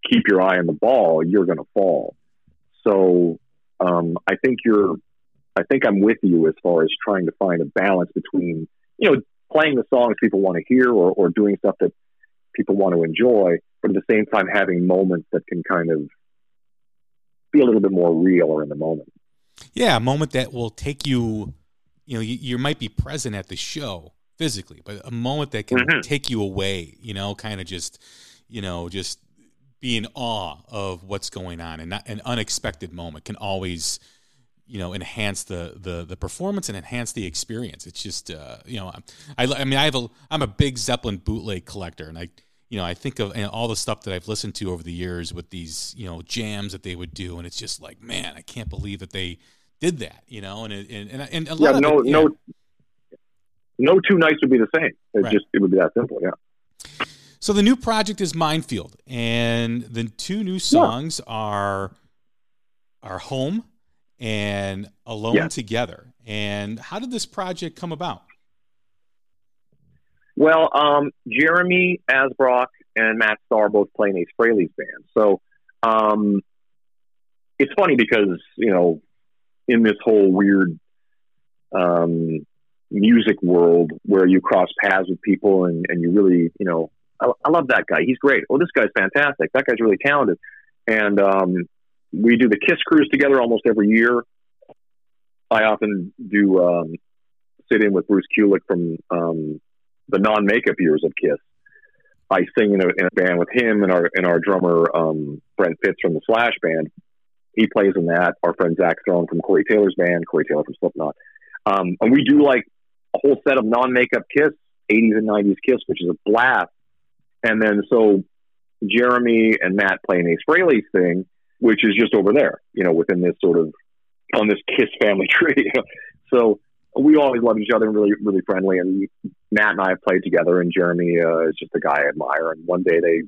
keep your eye on the ball, you're going to fall. So um, I think you're, I think I'm with you as far as trying to find a balance between, you know, playing the songs people want to hear or, or doing stuff that people want to enjoy, but at the same time having moments that can kind of be a little bit more real or in the moment. Yeah, a moment that will take you, you know, you, you might be present at the show physically, but a moment that can mm-hmm. take you away, you know, kind of just, you know, just be in awe of what's going on and not an unexpected moment can always you know enhance the the the performance and enhance the experience. It's just uh, you know I I mean I have a I'm a big Zeppelin bootleg collector and I you know I think of all the stuff that I've listened to over the years with these you know jams that they would do and it's just like man I can't believe that they did that you know and and and, and a lot yeah, no it, no no two nights would be the same. It right. just it would be that simple. Yeah. So the new project is Minefield, and the two new songs yeah. are are Home and Alone yeah. Together. And how did this project come about? Well, um, Jeremy Asbrock and Matt Starr both play in Ace Frehley's band. So um, it's funny because, you know, in this whole weird um, music world where you cross paths with people and, and you really, you know, I, I love that guy. He's great. Oh, this guy's fantastic. That guy's really talented. And um, we do the Kiss cruise together almost every year. I often do um, sit in with Bruce Kulick from um, the non-makeup years of Kiss. I sing in a, in a, band with him and our and our drummer um, Brent Fitz from the Slash band. He plays in that. Our friend Zach Stone from Corey Taylor's band, Corey Taylor from Slipknot, um, and we do like a whole set of non-makeup Kiss, 80s and 90s Kiss, which is a blast. And then so Jeremy and Matt playing Ace Frehley's thing, which is just over there, you know, within this sort of on this Kiss family tree. so we always love each other and really, really friendly. And Matt and I have played together, and Jeremy uh, is just a guy I admire. And one day they,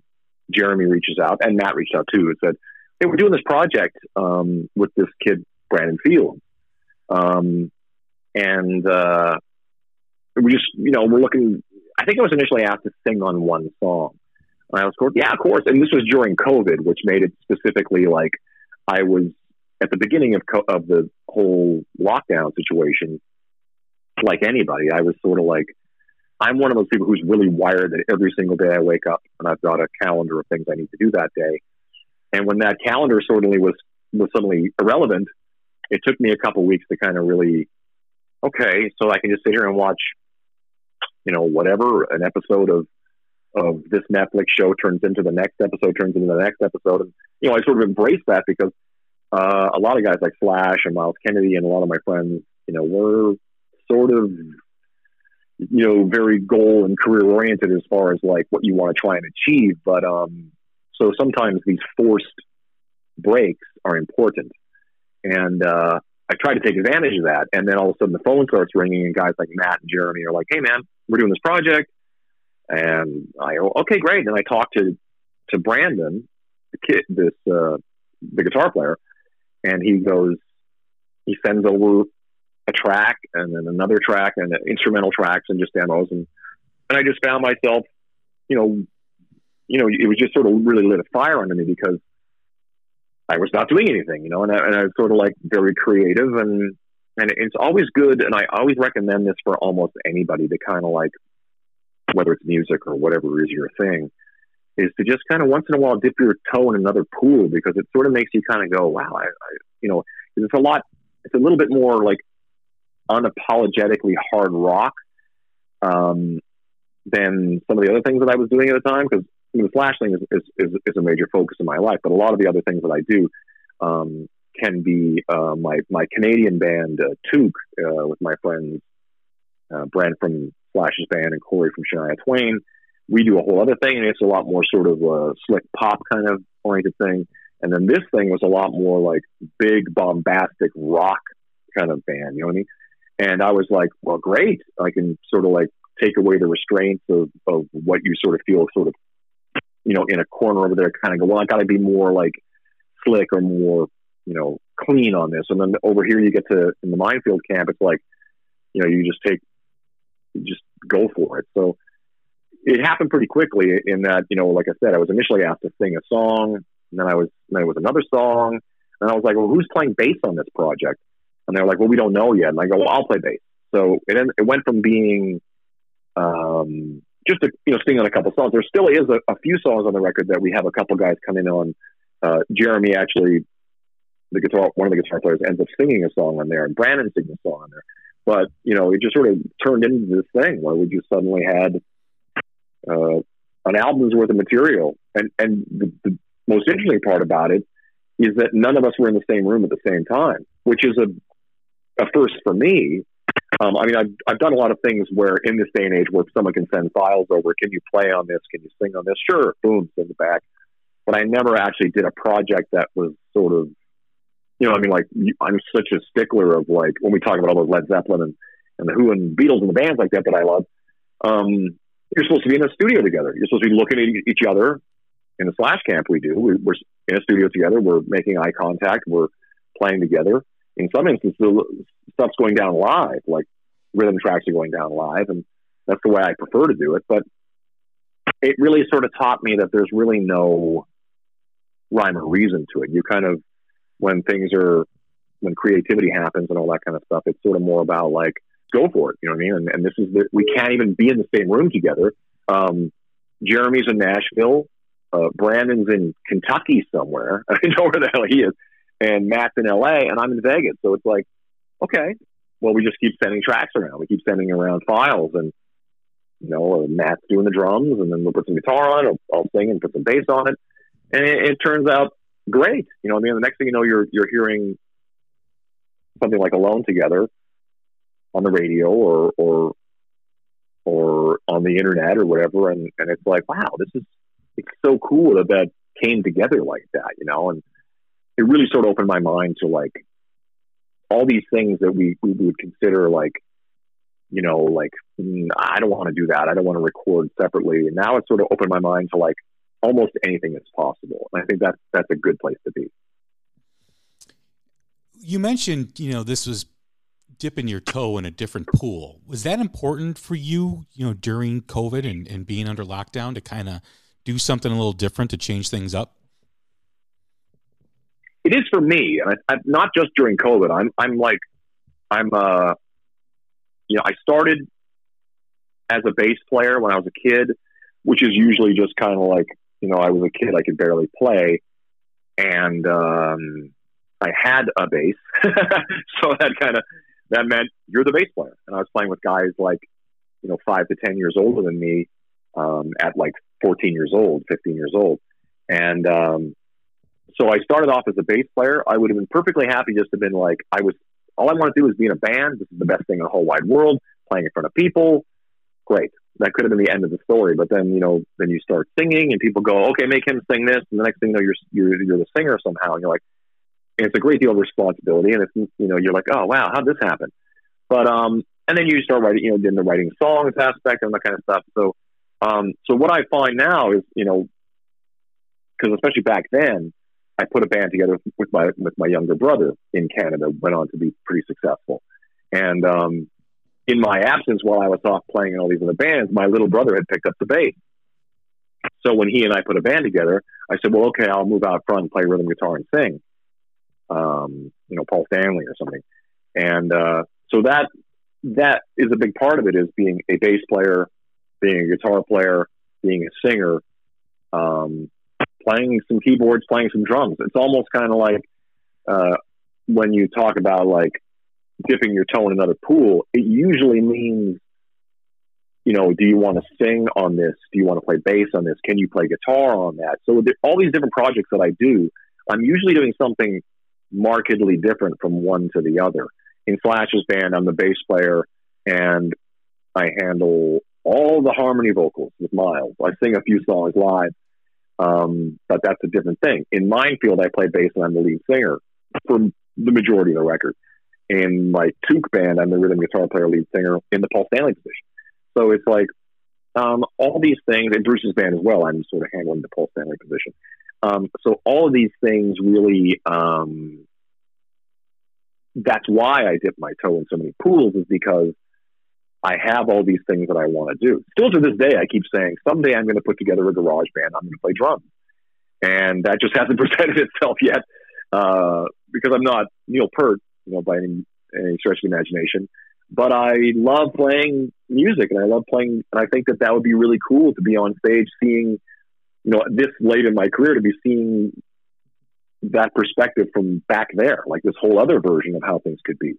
Jeremy reaches out, and Matt reached out too, and said, "Hey, we're doing this project um, with this kid Brandon Field, um, and uh, we just, you know, we're looking. I think I was initially asked to sing on one song, and I was, yeah, of course. And this was during COVID, which made it specifically like I was at the beginning of co- of the whole lockdown situation. Like anybody, I was sort of like, I'm one of those people who's really wired that every single day I wake up and I've got a calendar of things I need to do that day. And when that calendar suddenly was was suddenly irrelevant, it took me a couple weeks to kind of really, okay, so I can just sit here and watch, you know, whatever an episode of of this Netflix show turns into the next episode, turns into the next episode. And, you know, I sort of embrace that because uh, a lot of guys like Slash and Myles Kennedy and a lot of my friends, you know, were sort of, you know, very goal and career oriented as far as like what you want to try and achieve. But um, so sometimes these forced breaks are important. And uh, I try to take advantage of that. And then all of a sudden the phone starts ringing, and guys like Matt and Jeremy are like, hey, man, we're doing this project and I okay, great. And I talk to to Brandon, the kid, this uh, the guitar player, and he goes, he sends over a track and then another track and instrumental tracks and just demos and and I just found myself, you know, you know, it was just sort of really lit a fire under me because I was not doing anything, you know, and I, and I was sort of like very creative and and it's always good and I always recommend this for almost anybody to kind of like whether it's music or whatever is your thing, is to just kind of once in a while dip your toe in another pool because it sort of makes you kind of go, wow, I, I you know, it's a lot, it's a little bit more like unapologetically hard rock um, than some of the other things that I was doing at the time because the Slash thing is, is, is, a major focus in my life, but a lot of the other things that I do um, can be uh, my my Canadian band uh, Toque uh, with my friends uh, Brent from Slash's band and Corey from Shania Twain. We do a whole other thing, and it's a lot more sort of a slick pop kind of oriented thing. And then this thing was a lot more like big, bombastic rock kind of band. You know what I mean? And I was like, well, great. I can sort of like take away the restraints of, of what you sort of feel sort of, you know, in a corner over there, kind of go, well, I got to be more like slick or more, you know, clean on this. And then over here, you get to in the minefield camp, it's like, you know, you just take you just go for it. So it happened pretty quickly in that, you know, like I said, I was initially asked to sing a song, and then I was, then it was another song, and I was like, well, who's playing bass on this project? And they're like, well, we don't know yet. And I go, well, I'll play bass. So it, it went from being um, just a, you know singing on a couple songs. There still is a, a, few songs on the record that we have a couple guys come in on. Uh, Jeremy actually, the guitar, one of the guitar players, ends up singing a song on there, and Brandon sings a song on there. But you know, it just sort of turned into this thing where we just suddenly had uh, an album's worth of material. And and the, the most interesting part about it is that none of us were in the same room at the same time, which is a a first for me. Um, I mean, I've, I've done a lot of things where in this day and age where someone can send files over, can you play on this? Can you sing on this? Sure, boom, send it back. But I never actually did a project that was sort of you know, I mean, like I'm such a stickler of like when we talk about all those Led Zeppelin and, and the Who and Beatles and the bands like that that I love. Um, you're supposed to be in a studio together. You're supposed to be looking at each other. In the Slash camp, we do. We, we're in a studio together. We're making eye contact. We're playing together. In some instances, the stuff's going down live, like rhythm tracks are going down live, and that's the way I prefer to do it. But it really sort of taught me that there's really no rhyme or reason to it. You kind of when things are when creativity happens and all that kind of stuff. It's sort of more about like go for it. You know what I mean? And, and this is the, we can't even be in the same room together. Um, Jeremy's in Nashville. Uh, Brandon's in Kentucky somewhere. I don't know where the hell he is. And Matt's in LA, and I'm in Vegas. So it's like, okay, well, we just keep sending tracks around. We keep sending around files, and you know, uh, Matt's doing the drums, and then we'll put some guitar on it. I'll, I'll sing and put some bass on it. And it, it turns out great. You know, I mean, the next thing you know, you're you're hearing something like "Alone Together" on the radio or or or on the internet or whatever, and and it's like, wow, this is it's so cool that that came together like that, you know, and it really sort of opened my mind to like all these things that we we would consider like you know like mm, I don't want to do that. I don't want to record separately. And now it sort of opened my mind to like almost anything that's possible. And I think that's that's a good place to be. You mentioned, you know, this was dipping your toe in a different pool. Was that important for you, you know, during COVID and, and being under lockdown to kind of do something a little different to change things up? It is for me, and I, I, not just during COVID. I'm I'm like I'm uh you know I started as a bass player when I was a kid, which is usually just kind of like you know, I was a kid, I could barely play, and um, I had a bass, so that kind of that meant you're the bass player, and I was playing with guys like, you know, five to ten years older than me um, at like 14 years old, 15 years old. And um, so I started off as a bass player. I would have been perfectly happy just to have been like, I was, all I want to do is be in a band. This is the best thing in the whole wide world, playing in front of people. Great. That could have been the end of the story. But then, you know, then you start singing and people go, okay, make him sing this. And the next thing you know, you're, you're, you're the singer somehow. And you're like, and it's a great deal of responsibility. And it's, you know, you're like, oh, wow, how'd this happen? But, um, and then you start writing, you know, in the writing songs aspect and that kind of stuff. So, um, so what I find now is, you know, because especially back then, I put a band together with my with my younger brother in Canada. Went on to be pretty successful, and um, in my absence, while I was off playing in all these other bands, my little brother had picked up the bass. So when he and I put a band together, I said, "Well, okay, I'll move out front and play rhythm guitar and sing." Um, you know, Paul Stanley or something, and uh, so that that is a big part of it is being a bass player, being a guitar player, being a singer, um, playing some keyboards, playing some drums. It's almost kind of like uh, when you talk about like dipping your toe in another pool. It usually means, you know, do you want to sing on this? Do you want to play bass on this? Can you play guitar on that? So all these different projects that I do, I'm usually doing something markedly different from one to the other. In Slash's band, I'm the bass player and I handle all the harmony vocals with Miles. I sing a few songs live, um, but that's a different thing. In Minefield, I play bass and I'm the lead singer for the majority of the record. In my Toque band, I'm the rhythm guitar player, lead singer in the Paul Stanley position. So it's like um, all these things, in Bruce's band as well, I'm sort of handling the Paul Stanley position. Um, so all of these things really, um, that's why I dip my toe in so many pools, is because I have all these things that I want to do. Still to this day, I keep saying, someday I'm going to put together a garage band. I'm going to play drums. And that just hasn't presented itself yet uh, because I'm not Neil Peart, you know, by any, any stretch of imagination. But I love playing music and I love playing. And I think that that would be really cool to be on stage seeing, you know, this late in my career to be seeing that perspective from back there, like this whole other version of how things could be.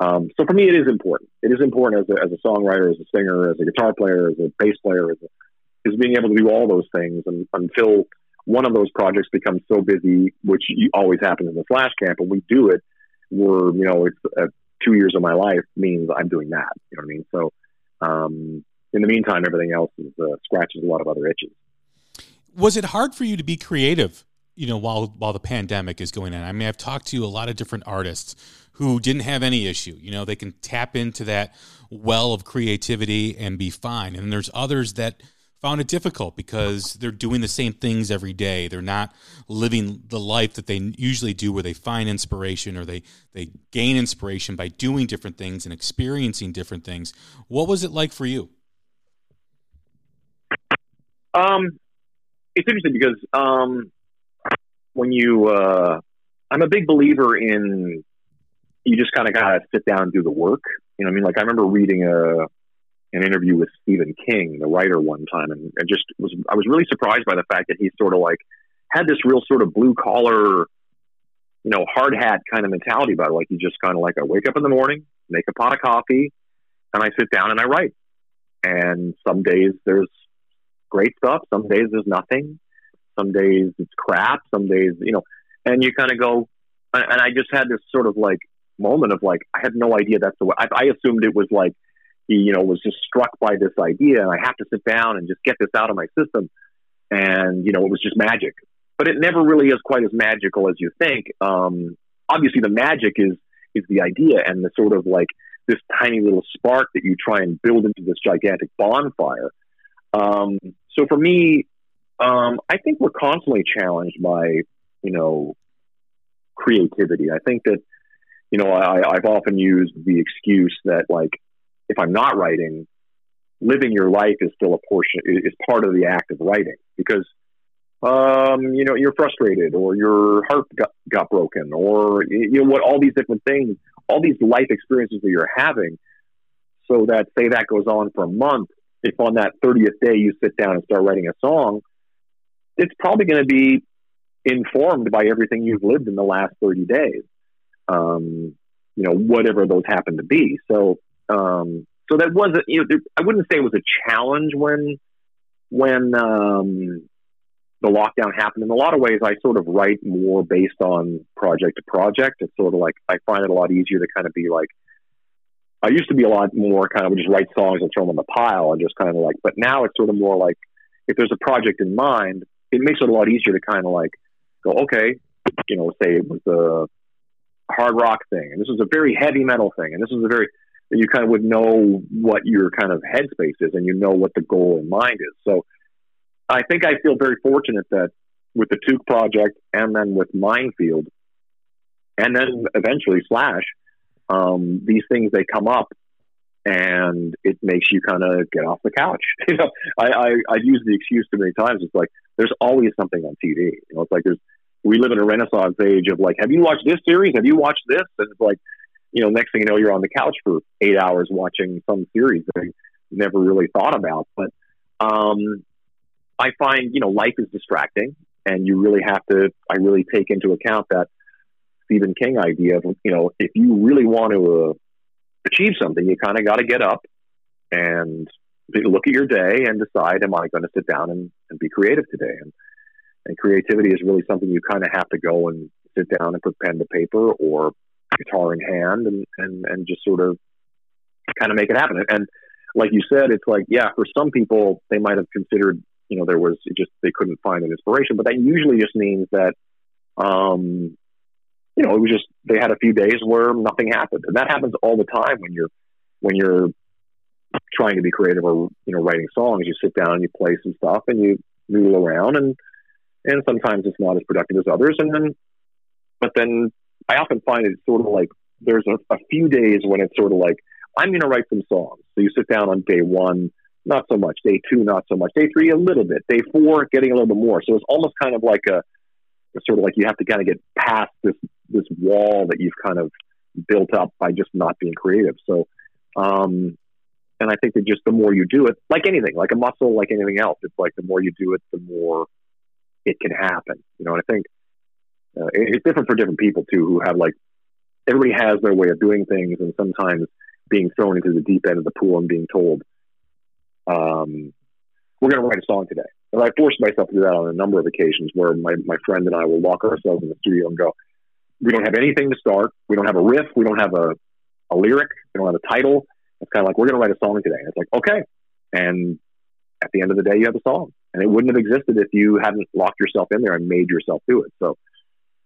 Um, so for me, it is important. It is important as a, as a songwriter, as a singer, as a guitar player, as a bass player, as a, is being able to do all those things and, until one of those projects becomes so busy, which always happens in the Slash camp, and we do it. We're you know it's uh, two years of my life means I'm doing that. You know what I mean? So um, in the meantime, everything else is uh, scratches a lot of other itches. Was it hard for you to be creative? You know, while while the pandemic is going on. I mean, I've talked to a lot of different artists who didn't have any issue. You know, they can tap into that well of creativity and be fine. And there's others that found it difficult because they're doing the same things every day. They're not living the life that they usually do where they find inspiration or they they gain inspiration by doing different things and experiencing different things. What was it like for you? Um it's interesting because um when you uh I'm a big believer in you just kind of got to sit down and do the work. You know, I mean, like I remember reading a an interview with Stephen King, the writer, one time, and, and just was I was really surprised by the fact that he sort of like had this real sort of blue collar, you know, hard hat kind of mentality about it. Like you just kind of like I wake up in the morning, make a pot of coffee, and I sit down and I write. And some days there's great stuff, some days there's nothing, some days it's crap, some days you know, and you kind of go. And I just had this sort of like moment of like, I had no idea that's the way. I, I assumed it was like he, you know, was just struck by this idea, and I have to sit down and just get this out of my system. And you know, it was just magic. But it never really is quite as magical as you think. Um, obviously, the magic is is the idea and the sort of like this tiny little spark that you try and build into this gigantic bonfire. Um, so for me, um, I think we're constantly challenged by you know creativity. I think that you know, I, I've often used the excuse that like if I'm not writing, living your life is still a portion is part of the act of writing because um, you know you're frustrated or your heart got, got broken or you know what all these different things all these life experiences that you're having so that say that goes on for a month if on that 30th day you sit down and start writing a song it's probably going to be informed by everything you've lived in the last 30 days um, you know, whatever those happen to be. So, um, so that wasn't, you know, I wouldn't say it was a challenge when when um, the lockdown happened, in a lot of ways, I sort of write more based on project to project. It's sort of like I find it a lot easier to kind of be like. I used to be a lot more kind of just write songs and throw them in the pile and just kind of like, but now it's sort of more like if there's a project in mind, it makes it a lot easier to kind of like go, okay, you know, say it was a hard rock thing, and this is a very heavy metal thing, and this is a very you kind of would know what your kind of headspace is, and you know what the goal in mind is. So I think I feel very fortunate that with the Toque project and then with Minefield, and then eventually Slash, um, these things they come up and it makes you kind of get off the couch. You know, I, I I use the excuse too many times. It's like there's always something on TV. You know, it's like there's we live in a renaissance age of like, have you watched this series? Have you watched this? And it's like, you know, next thing you know, you're on the couch for eight hours watching some series that I never really thought about. But um, I find, you know, life is distracting and you really have to, I really take into account that Stephen King idea of, you know, if you really want to uh, achieve something, you kind of got to get up and look at your day and decide, am I going to sit down and, and be creative today? And, and creativity is really something you kind of have to go and sit down and put pen to paper or guitar in hand and, and, and just sort of kind of make it happen. And like you said, it's like, yeah, for some people, they might have considered you know, there was just they couldn't find an inspiration. But that usually just means that, um, you know, it was just they had a few days where nothing happened, and that happens all the time when you're when you're trying to be creative or you know writing songs. You sit down and you play some stuff and you noodle around, and and sometimes it's not as productive as others, and then but then I often find it's sort of like there's a, a few days when it's sort of like I'm going to write some songs. So you sit down on day one not so much. Day two, not so much. Day three, a little bit. Day four, getting a little bit more. So it's almost kind of like a, sort of like you have to kind of get past this this wall that you've kind of built up by just not being creative. So, um, and I think that just the more you do it, like anything, like a muscle, like anything else, it's like the more you do it, the more it can happen. You know, and I think uh, it's different for different people too, who have like everybody has their way of doing things, and sometimes being thrown into the deep end of the pool and being told um, we're going to write a song today. And I forced myself to do that on a number of occasions where my, my friend and I will lock ourselves in the studio and go, we don't have anything to start. We don't have a riff. We don't have a, a lyric. We don't have a title. It's kind of like, we're going to write a song today. And it's like, okay. And at the end of the day, you have a song. And it wouldn't have existed if you hadn't locked yourself in there and made yourself do it. So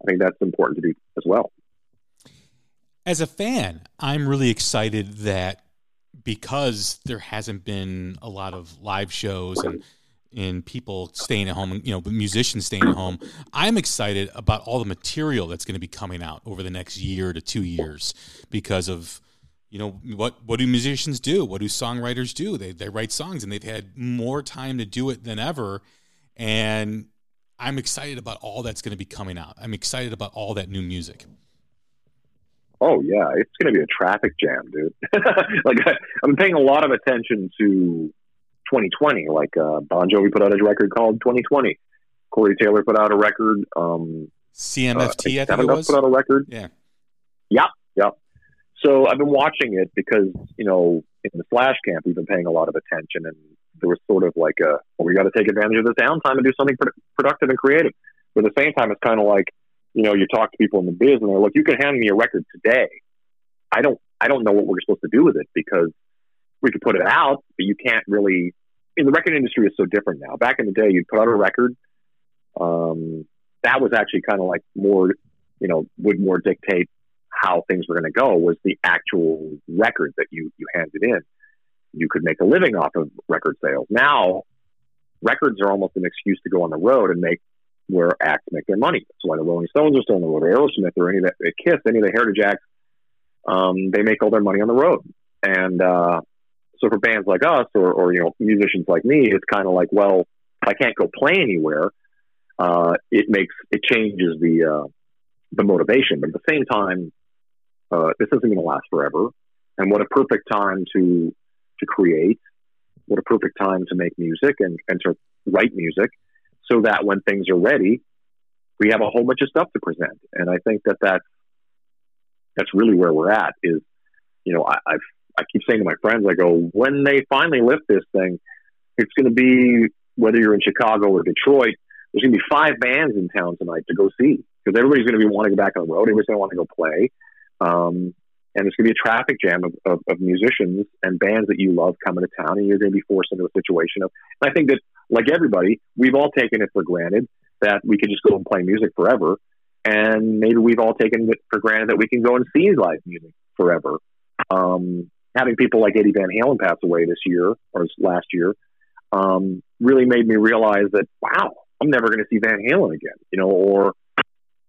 I think that's important to do as well. As a fan, I'm really excited that because there hasn't been a lot of live shows and and people staying at home, you know, musicians staying at home. I'm excited about all the material that's going to be coming out over the next year to two years because of, you know, what what do musicians do? What do songwriters do? They they write songs and they've had more time to do it than ever, and I'm excited about all that's going to be coming out. I'm excited about all that new music. Oh yeah, it's going to be a traffic jam, dude. like I, am paying a lot of attention to 2020. Like uh, Bon Jovi put out a record called 2020. Corey Taylor put out a record. Um, CMFT, uh, I think, it was. put out a record. Yeah. Yep. Yep. So I've been watching it because you know in the Slash camp we've been paying a lot of attention, and there was sort of like a well, we got to take advantage of this downtime and do something productive and creative. But at the same time, it's kind of like you know, you talk to people in the biz and they're like, you can hand me a record today. I don't, I don't know what we're supposed to do with it because we could put it out, but you can't really. I mean, the record industry is so different now. Back in the day, you'd put out a record. Um, that was actually kind of like more, you know, would more dictate how things were going to go. Was the actual record that you you handed in. You could make a living off of record sales. Now, records are almost an excuse to go on the road and make where acts make their money. That's why the Rolling Stones are still on the road, or Aerosmith, or any of that, Kiss, any of the Heritage acts. Um, they make all their money on the road, and uh, so for bands like us, or, or you know musicians like me, it's kind of like, well, if I can't go play anywhere, uh, it makes it changes the uh, the motivation. But at the same time, uh, this isn't going to last forever, and what a perfect time to to create, what a perfect time to make music and, and to write music so that when things are ready, we have a whole bunch of stuff to present. And I think that that's, that's really where we're at is, you know, I, I've, I keep saying to my friends, I go, when they finally lift this thing, it's going to be whether you're in Chicago or Detroit, there's going to be five bands in town tonight to go see because everybody's going to be wanting to go back on the road. Everybody's going to want to go play. Um, and it's going to be a traffic jam of, of, of, musicians and bands that you love coming to town, and you're going to be forced into a situation of. And I think that, like everybody, we've all taken it for granted that we can just go and play music forever, and maybe we've all taken it for granted that we can go and see live music forever. Um, having people like Eddie Van Halen pass away this year or last year um, really made me realize that wow, I'm never going to see Van Halen again, you know, or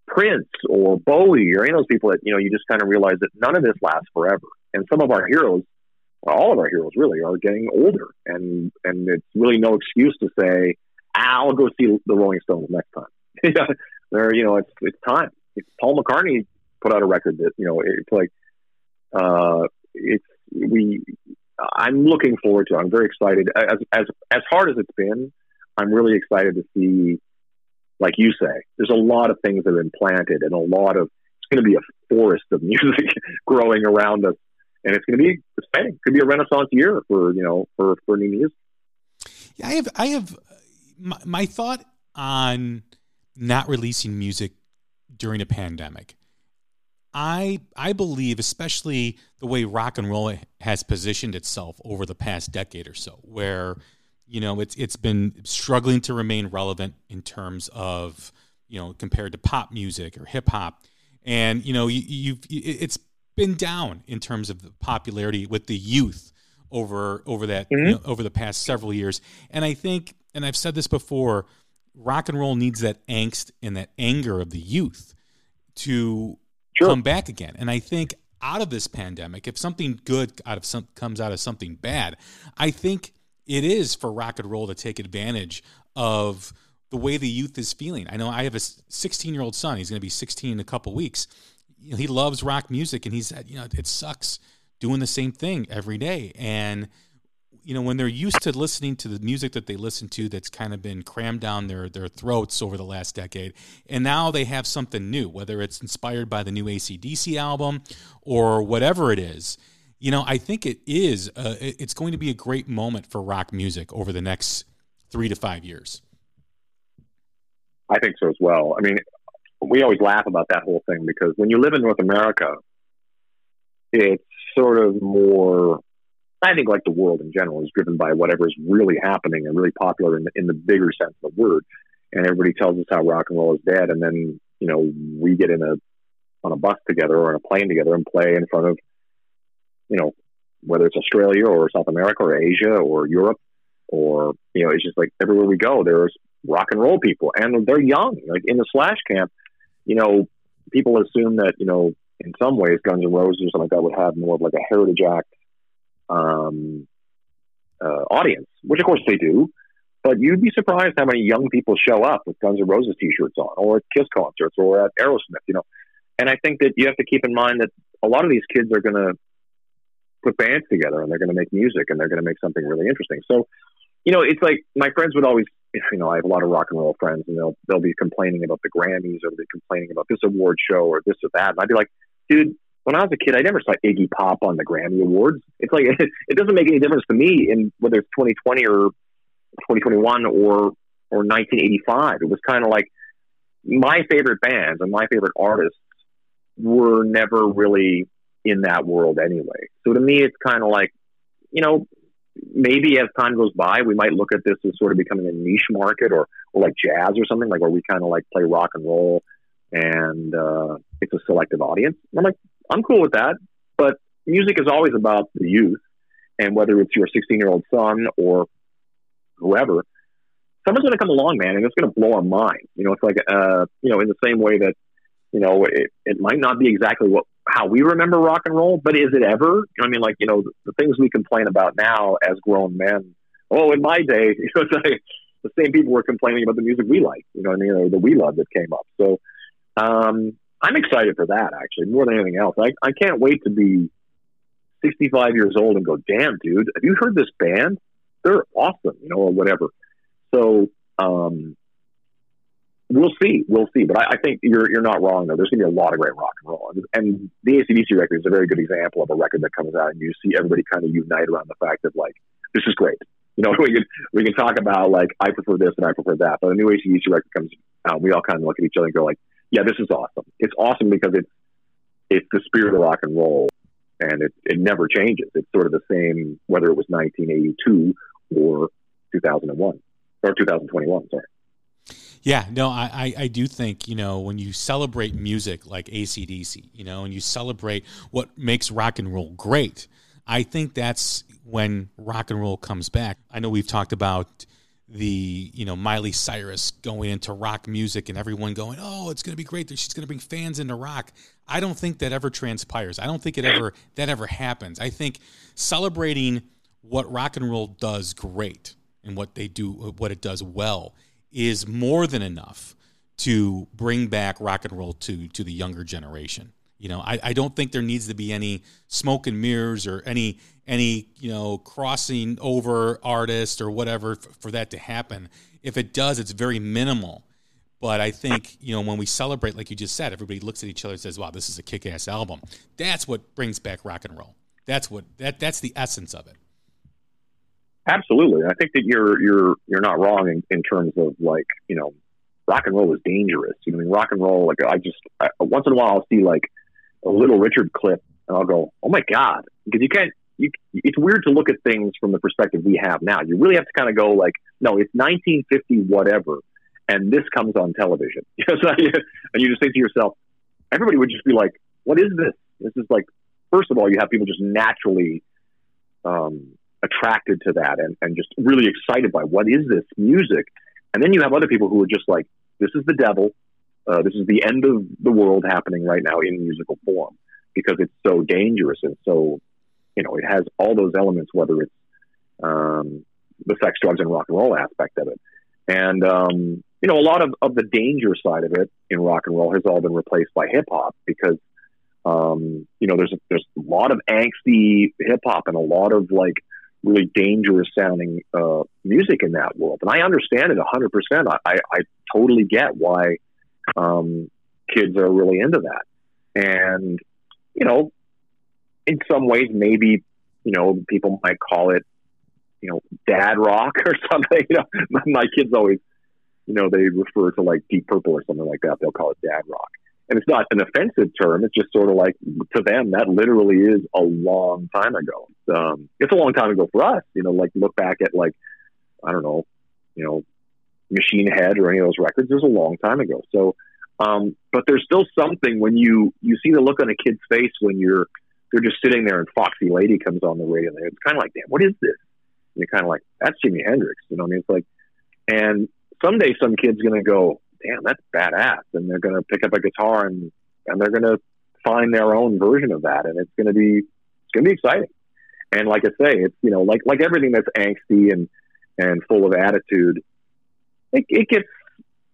Prince or Bowie or any of those people that you know you just kind of realize that none of this lasts forever. And some of our heroes, well, all of our heroes really, are getting older, and and it's really no excuse to say, "I'll go see the Rolling Stones next time." yeah, there, you know, it's it's time. It's Paul McCartney put out a record that you know it's like uh, it's we. I'm looking forward to. It. I'm very excited. As as as hard as it's been, I'm really excited to see like you say, there's a lot of things that have been planted and a lot of, it's going to be a forest of music growing around us. And it's going to be exciting. Could be a renaissance year for, you know, for, for new music. Yeah, I have, I have, my, my thought on not releasing music during a pandemic. I I believe, especially the way rock and roll has positioned itself over the past decade or so, where you know, it's it's been struggling to remain relevant in terms of you know compared to pop music or hip hop, and you know you, you've it's been down in terms of the popularity with the youth over over that mm-hmm. you know, over the past several years. And I think, and I've said this before, rock and roll needs that angst and that anger of the youth to sure. come back again. And I think out of this pandemic, if something good out of some comes out of something bad, I think it is for rock and roll to take advantage of the way the youth is feeling. I know I have a 16 year old son. He's going to be 16 in a couple weeks. You know, he loves rock music, and he said, you know, it sucks doing the same thing every day. And you know, when they're used to listening to the music that they listen to, that's kind of been crammed down their their throats over the last decade, and now they have something new, whether it's inspired by the new ACDC album or whatever it is you know, I think it is. Uh, it's going to be a great moment for rock music over the next three to five years. I think so as well. I mean, we always laugh about that whole thing because when you live in North America, it's sort of more. I think, like the world in general, is driven by whatever is really happening and really popular in the, in the bigger sense of the word. And everybody tells us how rock and roll is dead, and then you know we get in a on a bus together or on a plane together and play in front of you know, whether it's Australia or South America or Asia or Europe or, you know, it's just like everywhere we go, there's rock and roll people and they're young. Like in the Slash camp, you know, people assume that, you know, in some ways Guns N' Roses or something like that would have more of like a Heritage Act um, uh, audience, which of course they do. But you'd be surprised how many young people show up with Guns N' Roses t-shirts on, or at Kiss concerts, or at Aerosmith. You know, and I think that you have to keep in mind that a lot of these kids are going to put bands together and they're going to make music and they're going to make something really interesting. So, you know, it's like my friends would always, you know, I have a lot of rock and roll friends and they'll, they'll be complaining about the Grammys or they'll be complaining about this award show or this or that. And I'd be like, dude, when I was a kid, I never saw Iggy Pop on the Grammy Awards. It's like, it doesn't make any difference to me in whether it's 2020 or 2021 or, or 1985. It was kind of like my favorite bands and my favorite artists were never really in that world anyway. So to me, it's kind of like, you know, maybe as time goes by, we might look at this as sort of becoming a niche market or, or like jazz or something like where we kind of like play rock and roll and uh, it's a selective audience. I'm like, I'm cool with that. But music is always about the youth. And whether it's your 16 year old son or whoever, someone's going to come along, man, and it's going to blow our mind. You know, it's like, uh, you know, in the same way that, you know, it, it might not be exactly what how we remember rock and roll, but is it ever? I mean, like you know, the, the things we complain about now as grown men. Oh, in my day, you know, like the same people were complaining about the music we like. You know, I mean, or the we love that came up. So, um, I'm excited for that actually more than anything else. I I can't wait to be 65 years old and go, damn, dude, have you heard this band? They're awesome, you know, or whatever. So, um, we'll see, we'll see. But I, I, think you're you're not wrong though. There's going to be a lot of great rock and roll, and, and the ACDC record is a very good example of a record that comes out and you see everybody kind of unite around the fact that like this is great. You know, we can we can talk about like I prefer this and I prefer that, but a new ACDC record comes out, we all kind of look at each other and go like, yeah, this is awesome. It's awesome because it's it's the spirit of rock and roll, and it it never changes. It's sort of the same whether it was 1982 or 2001 or 2021. Sorry. Yeah, no, I, I, I, do think, you know, when you celebrate music like ACDC, you know, and you celebrate what makes rock and roll great, I think that's when rock and roll comes back. I know we've talked about the, you know, Miley Cyrus going into rock music and everyone going, oh, it's going to be great. She's going to bring fans into rock. I don't think that ever transpires. I don't think it ever, that ever happens. I think celebrating what rock and roll does great and what they do, what it does well is more than enough to bring back rock and roll to to the younger generation. You know, I, I don't think there needs to be any smoke and mirrors or any any you know crossing over artist or whatever f- for that to happen. If it does, it's very minimal. But I think you know when we celebrate, like you just said, everybody looks at each other and says, "Wow, this is a kick-ass album." That's what brings back rock and roll. That's what that that's the essence of it. Absolutely, I think that you're you're you're not wrong in, in terms of like you know, rock and roll is dangerous. You know, I mean, rock and roll. Like I just I, once in a while I'll see like a Little Richard clip, and I'll go, oh my god, because you can't. You, it's weird to look at things from the perspective we have now. You really have to kind of go like, no, it's 1950 whatever, and this comes on television. and you just think to yourself, everybody would just be like, what is this? This is like, first of all, you have people just naturally um, attracted to that and, and just really excited by what is this music. And then you have other people who are just like, this is the devil. Uh, this is the end of the world happening right now in musical form because it's so dangerous and so, you know, it has all those elements, whether it's um, the sex, drugs, and rock and roll aspect of it. And, um, you know, a lot of, of the danger side of it in rock and roll has all been replaced by hip hop because, um, you know, there's a, there's a lot of angsty hip hop and a lot of like really dangerous sounding uh, music in that world. And I understand it 100%. I, I, I totally get why um, kids are really into that. And, you know, in some ways, maybe, you know, people might call it, you know, dad rock or something. You know, my kids always, you know, they refer to like Deep Purple or something like that. They'll call it dad rock and it's not an offensive term. It's just sort of like to them that literally is a long time ago. Um, it's a long time ago for us. You know, like look back at like I don't know, you know, Machine Head or any of those records. Was a long time ago. So, um, but there's still something when you you see the look on a kid's face when you're they're just sitting there and Foxy Lady comes on the radio. And it's kind of like, damn, what is this? And you're kind of like, that's Jimi Hendrix. You know what I mean? It's like, and someday some kid's gonna go, damn, that's badass. And they're going to pick up a guitar and, and they're going to find their own version of that. And it's going to be, it's going to be exciting. And like I say, it's, you know, like, like everything that's angsty and, and full of attitude, it, it gets,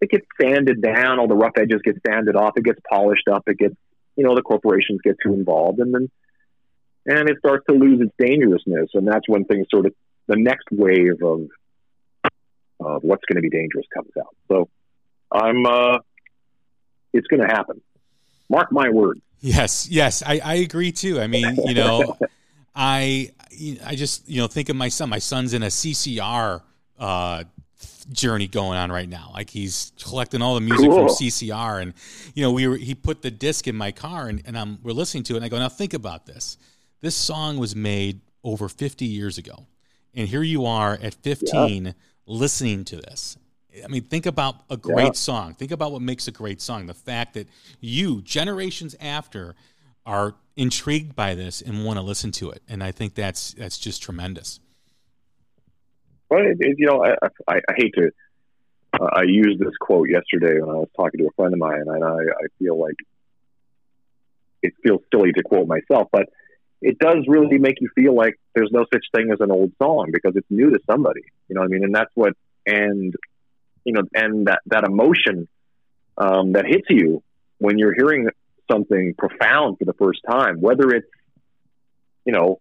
it gets sanded down. All the rough edges get sanded off. It gets polished up. It gets, you know, the corporations get too involved and then, and it starts to lose its dangerousness. And that's when things sort of, the next wave of, of what's going to be dangerous comes out. So I'm. Uh, it's going to happen. Mark my word. Yes, yes, I, I agree too. I mean, you know, I I just you know think of my son. My son's in a CCR uh, journey going on right now. Like he's collecting all the music cool. from CCR, and you know, we were he put the disc in my car, and, and I'm we're listening to it, and I go, now think about this. This song was made over 50 years ago, and here you are at 15 yeah. listening to this, I mean, think about a great yeah. song. Think about what makes a great song. The fact that you, generations after, are intrigued by this and want to listen to it, and I think that's that's just tremendous. Well, it, it, you know, I, I, I hate to. Uh, I used this quote yesterday when I was talking to a friend of mine, and I, I feel like it feels silly to quote myself, but it does really make you feel like there's no such thing as an old song because it's new to somebody. You know what I mean? And that's what and you know, and that, that emotion um, that hits you when you're hearing something profound for the first time, whether it's, you know,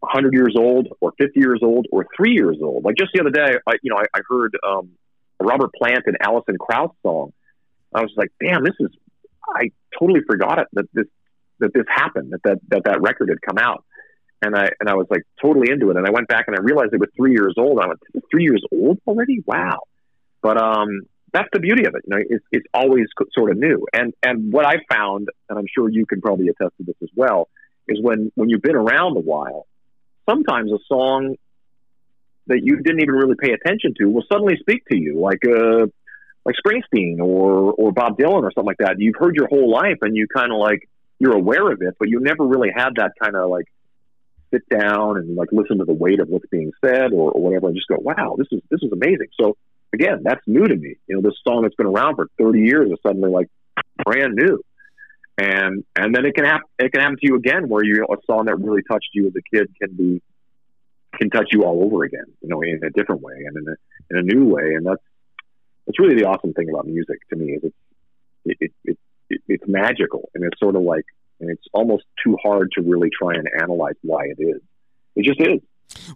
100 years old or 50 years old or three years old. Like just the other day, I, you know, I, I heard um, Robert Plant and Alison Krauss song. I was like, damn, this is, I totally forgot it that this, that this happened, that that, that, that record had come out. and I and I was like totally into it. And I went back and I realized it was three years old. I went, three years old already? Wow. But um, that's the beauty of it. You know, it's it's always sort of new. And and what I found, and I'm sure you can probably attest to this as well, is when when you've been around a while, sometimes a song that you didn't even really pay attention to will suddenly speak to you, like uh, like Springsteen or or Bob Dylan or something like that. You've heard your whole life, and you kind of like you're aware of it, but you never really had that kind of like sit down and like listen to the weight of what's being said or, or whatever, and just go, wow, this is this is amazing. So again, that's new to me. You know, this song that's been around for 30 years is suddenly like brand new. And and then it can happen. It can happen to you again, where you a song that really touched you as a kid can be can touch you all over again. You know, in a different way and in a in a new way. And that's that's really the awesome thing about music to me is it's it, it, it, it it's magical and it's sort of like and it's almost too hard to really try and analyze why it is. It just is.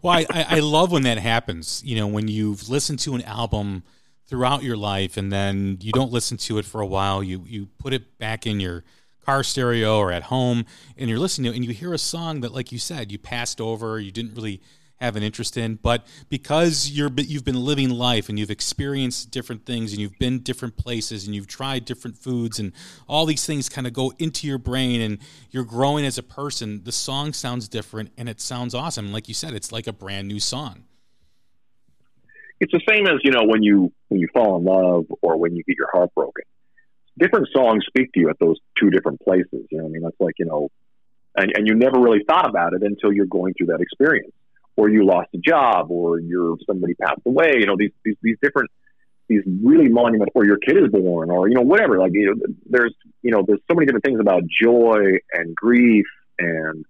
Well, I, I love when that happens. You know, when you've listened to an album throughout your life and then you don't listen to it for a while, you you put it back in your car stereo or at home and you're listening to it and you hear a song that, like you said, you passed over, you didn't really have an interest in, but because you're you've been living life and you've experienced different things and you've been different places and you've tried different foods and all these things kind of go into your brain and you're growing as a person, the song sounds different and it sounds awesome. Like you said, it's like a brand new song. It's the same as you know when you when you fall in love or when you get your heart broken. Different songs speak to you at those two different places. You know, I mean, that's like you know, and, and you never really thought about it until you're going through that experience or you lost a job, or you're somebody passed away. You know, these these, these different these really monumental, or your kid is born, or you know, whatever. Like you know, there's you know, there's so many different things about joy and grief and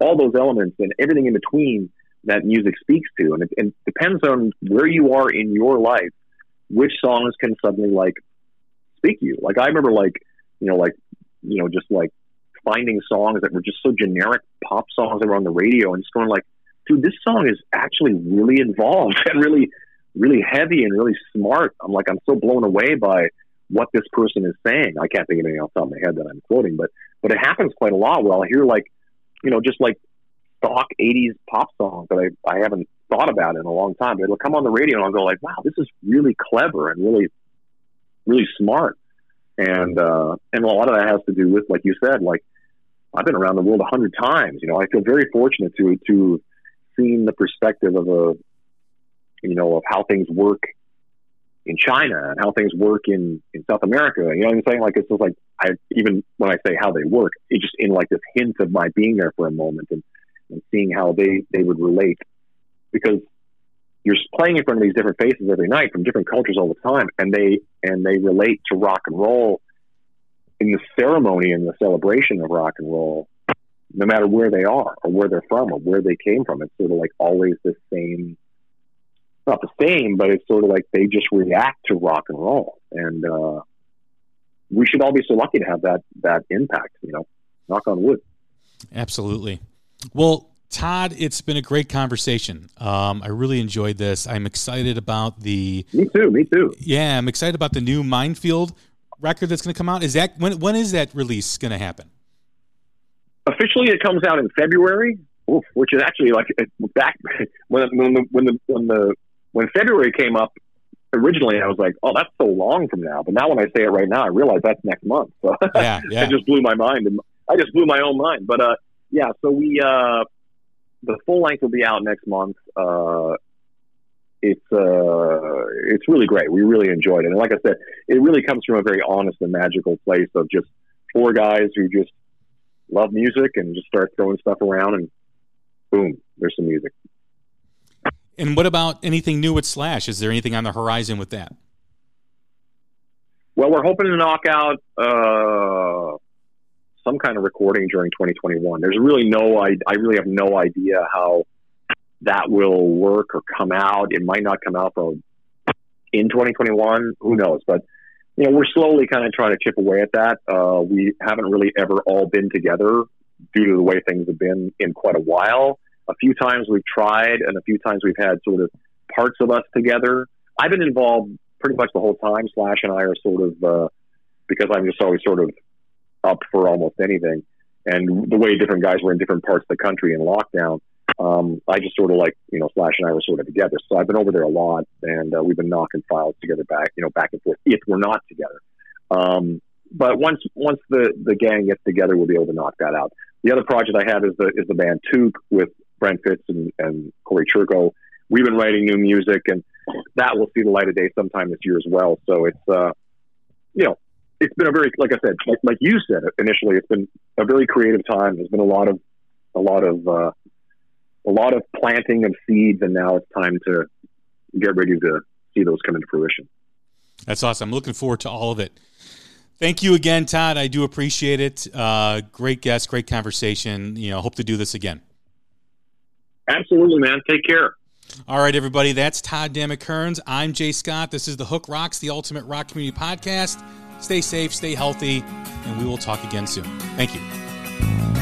all those elements and everything in between that music speaks to, and it, it depends on where you are in your life, which songs can suddenly like speak you. Like I remember, like you know, like you know, just like finding songs that were just so generic pop songs that were on the radio and just going like dude, this song is actually really involved and really, really heavy and really smart. I'm like, I'm so blown away by what this person is saying. I can't think of anything else on my head that I'm quoting, but but it happens quite a lot where I'll hear like, you know, just like stock '80s pop songs that I I haven't thought about in a long time. But it'll come on the radio and I'll go like, wow, this is really clever and really, really smart. And uh, and a lot of that has to do with, like you said, like I've been around the world a hundred times. You know, I feel very fortunate to to seen the perspective of a, you know, of how things work in China and how things work in, in South America. You know what I'm saying? Like, it's just like, I, even when I say how they work, it just in like this hint of my being there for a moment and, and seeing how they, they would relate because you're playing in front of these different faces every night from different cultures all the time. And they, and they relate to rock and roll in the ceremony and the celebration of rock and roll no matter where they are or where they're from or where they came from. It's sort of like always the same, not the same, but it's sort of like they just react to rock and roll. And, uh, we should all be so lucky to have that, that impact, you know, knock on wood. Absolutely. Well, Todd, it's been a great conversation. Um, I really enjoyed this. I'm excited about the. Me too. Me too. Yeah, I'm excited about the new Minefield record that's going to come out. Is that when? When is that release going to happen? officially it comes out in February, which is actually like back when when the when the when the when February came up originally, I was like, oh, that's so long from now. But now when I say it right now, I realize that's next month. So yeah, yeah. it just blew my mind, and I just blew my own mind. But uh, yeah, so we uh, the full length will be out next month. Uh, it's uh, it's really great. We really enjoyed it, and like I said, it really comes from a very honest and magical place of just four guys who just love music and just start throwing stuff around and boom, there's some music. And what about anything new with Slash? Is there anything on the horizon with that? Well, we're hoping to knock out uh, some kind of recording during 2021. There's really no, I, I really have no idea how that will work or come out. It might not come out from in 2021. Who knows? But you know, we're slowly kind of trying to chip away at that. Uh, we haven't really ever all been together due to the way things have been in quite a while. A few times we've tried, and a few times we've had sort of parts of us together. I've been involved pretty much the whole time. Slash and I are sort of uh, because I'm just always sort of up for almost anything. and the way different guys were in different parts of the country in lockdown. Um, I just sort of like you know Slash and I were sort of together, so I've been over there a lot, and uh, we've been knocking files together back, you know, back and forth. If we're not together, um, but once once the the gang gets together, we'll be able to knock that out. The other project I have is the is the band Toque with Brent Fitz and, and Corey Churko. We've been writing new music, and that will see the light of day sometime this year as well. So it's uh, you know it's been a very like I said, like, like you said initially, it's been a very creative time. There's been a lot of a lot of uh, a lot of planting of seeds, and now it's time to get ready to see those come into fruition. That's awesome. I'm looking forward to all of it. Thank you again, Todd. I do appreciate it. Uh, great guest, great conversation. You know, hope to do this again. Absolutely, man. Take care. All right, everybody. That's Todd Dammit Kerns. I'm Jay Scott. This is the Hook Rocks, the Ultimate Rock Community Podcast. Stay safe, stay healthy, and we will talk again soon. Thank you.